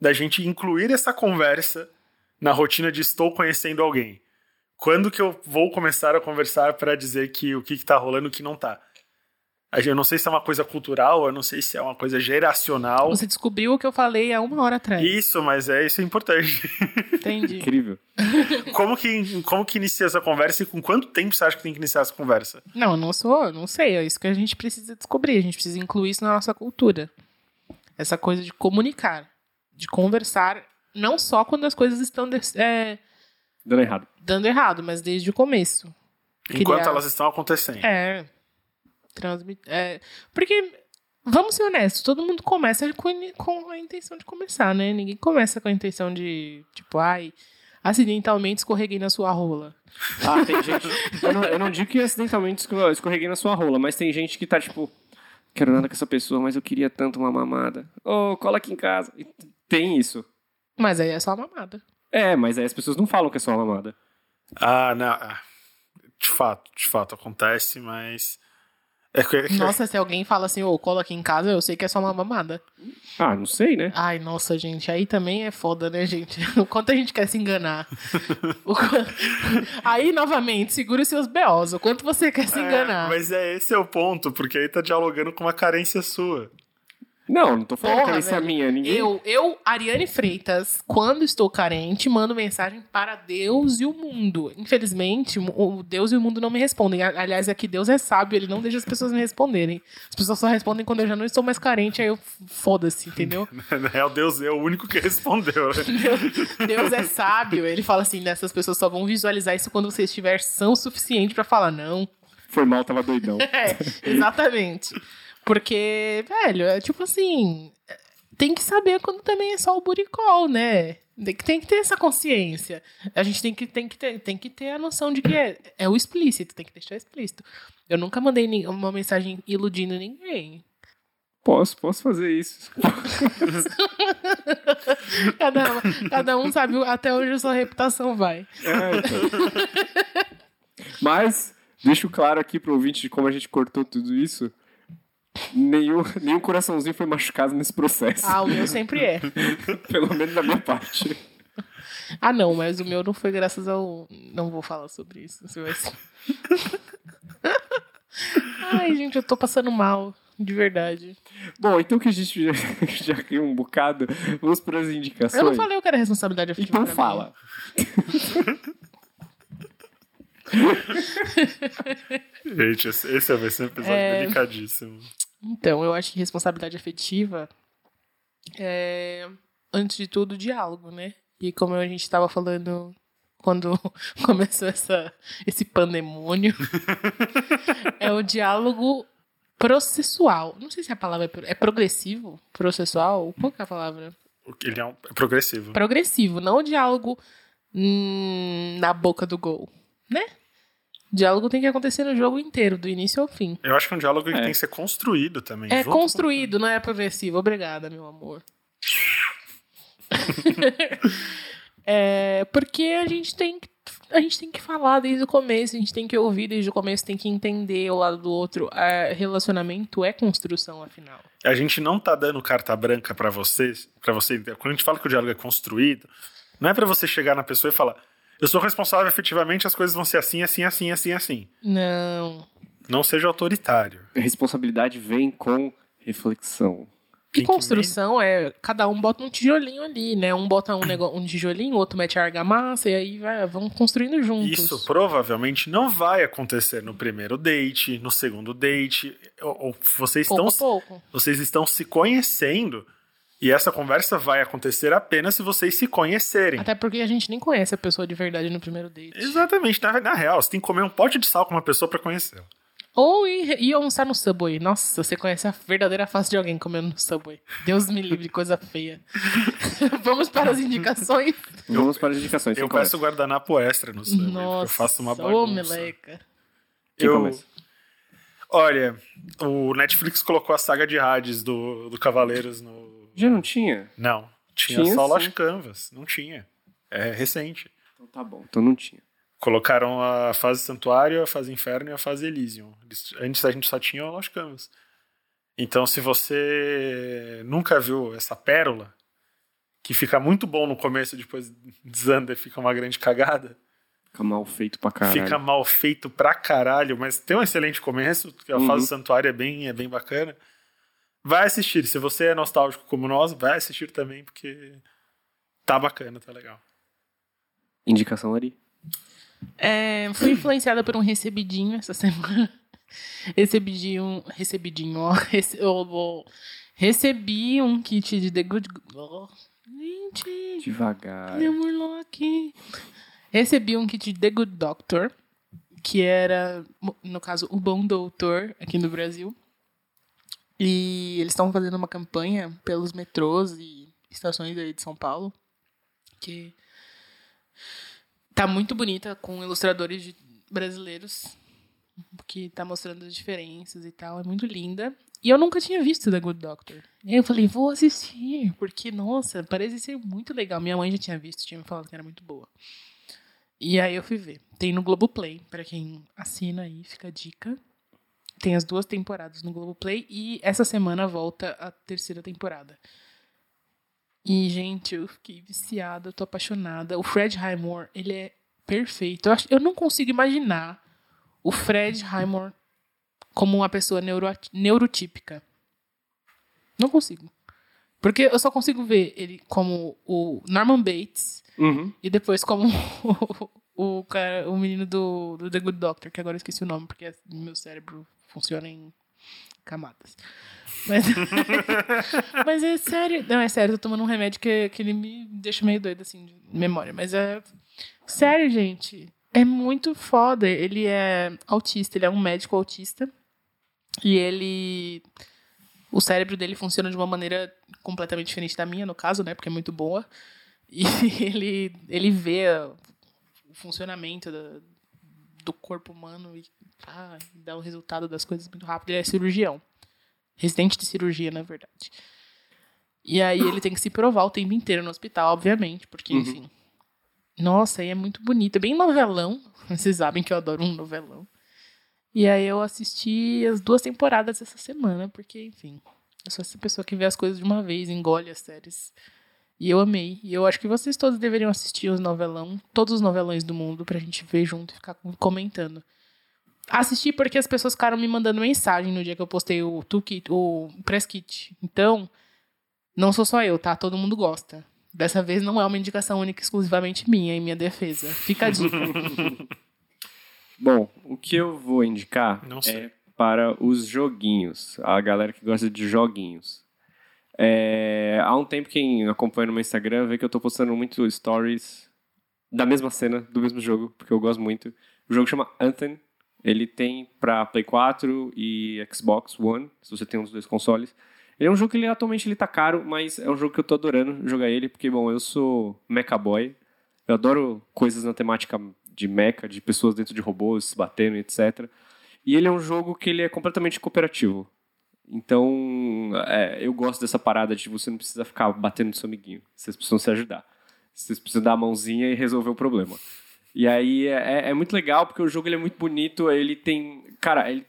da gente incluir essa conversa na rotina de estou conhecendo alguém. Quando que eu vou começar a conversar para dizer que o que, que tá rolando e o que não tá? Gente- Eu não sei se é uma coisa cultural, eu não sei se é uma coisa geracional. Você descobriu o que eu falei há uma hora atrás. Isso, mas é isso é importante. Entendi. Incrível. como que como que inicia essa conversa e com quanto tempo você acha que tem que iniciar essa conversa? Não, eu não sou, eu não sei. É isso que a gente precisa descobrir. A gente precisa incluir isso na nossa cultura. Essa coisa de comunicar, de conversar, não só quando as coisas estão é, Dando errado. dando errado, mas desde o começo. Enquanto Criar- elas estão acontecendo. É. Transmit, é. Porque, vamos ser honestos, todo mundo começa com, com a intenção de começar, né? Ninguém começa com a intenção de, tipo, ai, acidentalmente escorreguei na sua rola. Ah, tem gente. Eu não, eu não digo que acidentalmente esco- escorreguei na sua rola, mas tem gente que tá tipo. Quero nada com essa pessoa, mas eu queria tanto uma mamada. Ô, cola aqui em casa. Tem isso. Mas aí é só mamada. É, mas aí as pessoas não falam que é só uma mamada. Ah, não. ah, De fato, de fato acontece, mas. É que- é Nossa, se alguém fala assim, ô, cola aqui em casa, eu sei que é só uma mamada. Ah, não sei, né? Ai, nossa, gente, aí também é foda, né, gente? O quanto a gente quer se enganar. Aí, novamente, segure os seus BOs. O quanto você quer se É, enganar. mas é esse é o ponto, porque aí tá dialogando com uma carência sua. Não, não tô falando Porra, que isso é velho. minha. Ninguém. Eu, eu, Ariane Freitas, quando estou carente, mando mensagem para Deus e o mundo. Infelizmente, o Deus e o mundo não me respondem. Aliás, aqui Deus é sábio, ele não deixa as pessoas me responderem. As pessoas só respondem quando eu já não estou mais carente, aí eu foda-se, entendeu? Na real, Deus é o único que respondeu. né? Deus, Deus é sábio. Ele fala assim: nessas pessoas só vão visualizar isso quando você estiver são suficiente para falar não. Foi mal, tava doidão. É, exatamente. Porque, velho, é tipo assim. Tem que saber quando também é só o buricol, né? Tem que, ter essa consciência. A gente tem que, tem que, ter, tem que ter a noção de que é, é o explícito, tem que deixar explícito. Eu nunca mandei uma mensagem iludindo ninguém. Posso, posso fazer isso. Cada, cada um sabe até onde a sua reputação vai. É, então. Mas, deixo claro aqui pro ouvinte de como a gente cortou tudo isso. Nenhum, nenhum coraçãozinho foi machucado nesse processo. Ah, o meu sempre é. Pelo menos da minha parte. Ah, não, mas o meu não foi graças ao. Não vou falar sobre isso. Vai. Ai, gente, eu tô passando mal. de verdade. Bom, então que a gente já, já riu um bocado, vamos para as indicações. Eu não falei o que era responsabilidade afetiva. Então fala. Gente, esse vai ser um episódio É. delicadíssimo. Então, eu acho que responsabilidade afetiva é, antes de tudo, diálogo, né? E como a gente estava falando quando começou essa, esse pandemônio, é o diálogo processual. Não sei se a palavra é, pro- é progressivo, processual, qual que é a palavra? Ele é, um, é progressivo. Progressivo, não o diálogo hum, na boca do gol, né? O diálogo tem que acontecer no jogo inteiro, do início ao fim. Eu acho que é um diálogo que É. tem que ser construído também. É construído, não é progressivo. Obrigada, meu amor. é, porque a gente tem que a gente tem que falar desde o começo, a gente tem que ouvir desde o começo, tem que entender o lado do outro. É, relacionamento é construção, afinal. A gente não tá dando carta branca pra vocês, para você. Quando a gente fala que o diálogo é construído, não é pra você chegar na pessoa e falar: "Eu sou responsável efetivamente, as coisas vão ser assim, assim, assim, assim, assim". Não. Não seja autoritário. Responsabilidade vem com reflexão. E construção é cada um bota um tijolinho ali, né? Um bota um, nego- um tijolinho, o outro mete a argamassa e aí vai, vão construindo juntos. Isso provavelmente não vai acontecer no primeiro date, no segundo date. Ou, ou vocês, pouco estão, a pouco. vocês estão se conhecendo e essa conversa vai acontecer apenas se vocês se conhecerem. Até porque a gente nem conhece a pessoa de verdade no primeiro date. Exatamente, na, na real, você tem que comer um pote de sal com uma pessoa pra conhecê-la. Ou ir, ir almoçar no Subway. Nossa, você conhece a verdadeira face de alguém comendo no Subway. Deus me livre, coisa feia. Vamos para as indicações? Vamos para as indicações. Eu peço guardanapo extra no Subway, porque Nossa, eu faço uma ô bagunça. meleca. Quem Eu- começa? Olha, o Netflix colocou a saga de Hades do, do Cavaleiros no... Já não tinha? Não, tinha, Tinha, só sim. Lost Canvas, não tinha. É recente. Então tá bom. Então não tinha. Colocaram a fase Santuário, a fase Inferno e a fase Elysium. Antes a gente só tinha o Lost Canvas. Então, se você nunca viu essa pérola, que fica muito bom no começo, depois desanda e fica uma grande cagada, Fica mal feito pra caralho. fica mal feito pra caralho, mas tem um excelente começo, a Uhum. fase Santuário é bem, é bem bacana. Vai assistir. Se você é nostálgico como nós, vai assistir também, porque tá bacana, tá legal. Indicação ali. É, fui influenciada por um recebidinho essa semana. Recebidinho. Recebidinho, ó. Rece, eu vou- recebi um kit de The Good. Oh, gente, Devagar. meu Murloc. Recebi um kit de The Good Doctor, que era, no caso, o Bom Doutor aqui no Brasil. E eles estão fazendo uma campanha pelos metrôs e estações aí de São Paulo, que tá muito bonita, com ilustradores de- brasileiros, que tá mostrando as diferenças e tal. É muito linda. E eu nunca tinha visto The Good Doctor. E aí eu falei, vou assistir, porque, nossa, parece ser muito legal. Minha mãe já tinha visto, tinha me falado que era muito boa. E aí eu fui ver. Tem no Globoplay, pra quem assina aí, fica a dica. Tem as duas temporadas no Globoplay e essa semana volta a terceira temporada. E, gente, eu fiquei viciada, eu tô apaixonada. O Fred Highmore, ele é perfeito. Eu, acho, eu não consigo imaginar o Fred Highmore como uma pessoa neuro, neurotípica. Não consigo. Porque eu só consigo ver ele como o Norman Bates Uhum. e depois como o, o, cara, o menino do, do The Good Doctor, que agora eu esqueci o nome, porque meu cérebro funciona em camadas. Mas, mas é sério. Não, é sério, eu tô tomando um remédio que, que ele me deixa meio doido, assim, de memória. Mas é. Sério, gente. É muito foda. Ele é autista, ele é um médico autista. E ele. O cérebro dele funciona de uma maneira completamente diferente da minha, no caso, né? Porque é muito boa. E ele, ele vê o funcionamento da- do corpo humano e ah, dá o resultado das coisas muito rápido. Ele é cirurgião. Residente de cirurgia, na verdade. E aí ele tem que se provar o tempo inteiro no hospital, obviamente, porque, Uhum. enfim. Nossa, e é muito bonito. É bem novelão. Vocês sabem que eu adoro um novelão. E aí eu assisti as duas temporadas essa semana, porque, enfim, eu sou essa pessoa que vê as coisas de uma vez, engole as séries. E eu amei. E eu acho que vocês todos deveriam assistir os novelão, todos os novelões do mundo, pra gente ver junto e ficar comentando. Assisti porque as pessoas ficaram me mandando mensagem no dia que eu postei o toolkit, o press kit. Então, não sou só eu, tá? Todo mundo gosta. Dessa vez não é uma indicação única exclusivamente minha em minha defesa. Fica a dica. Bom, o que eu vou indicar Não sei. é para os joguinhos. A galera que gosta de joguinhos. É, há um tempo, quem acompanha no meu Instagram vê que eu tô postando muito stories da mesma cena, do mesmo jogo, porque eu gosto muito. O jogo chama Anthem. Ele tem pra Play 4 e Xbox One, se você tem um dos dois consoles. Ele é um jogo que ele, atualmente ele tá caro, mas é um jogo que eu tô adorando jogar ele, porque, bom, eu sou mecha boy. Eu adoro coisas na temática de mecha, de pessoas dentro de robôs se batendo, etc. E ele é um jogo que ele é completamente cooperativo. Então, é, eu gosto dessa parada de você não precisa ficar batendo no seu amiguinho. Vocês precisam se ajudar. Vocês precisam dar a mãozinha e resolver o problema. E aí é, é muito legal porque o jogo ele é muito bonito. Ele tem. Cara, ele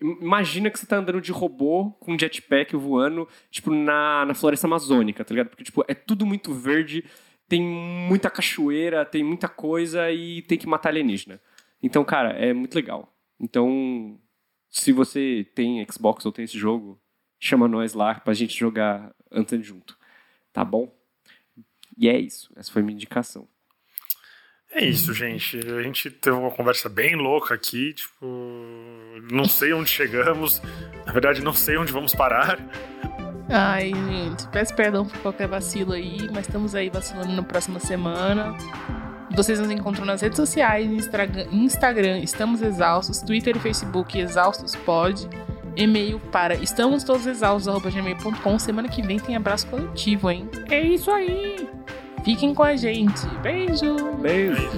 Imagina que você tá andando de robô com jetpack voando, tipo, na, na floresta amazônica, tá ligado? Porque, tipo, é tudo muito verde, tem muita cachoeira, tem muita coisa e tem que matar alienígena. Então, cara, é muito legal. Então, se você tem Xbox ou tem esse jogo, chama nós lá pra gente jogar Anthem junto. Tá bom? E é isso. Essa foi minha indicação. É isso, gente. A gente teve uma conversa bem louca aqui, tipo, não sei onde chegamos. Na verdade, não sei onde vamos parar. Ai, gente, peço perdão por qualquer vacilo aí, mas estamos aí vacilando na próxima semana. Vocês nos encontram nas redes sociais, Instagram, Estamos Exaustos, Twitter e Facebook, Exaustos Pod. E-mail para estamostodosexaustos.gmail.com. Semana que vem tem abraço coletivo, hein? É isso aí! Fiquem com a gente. Beijo! Beijo!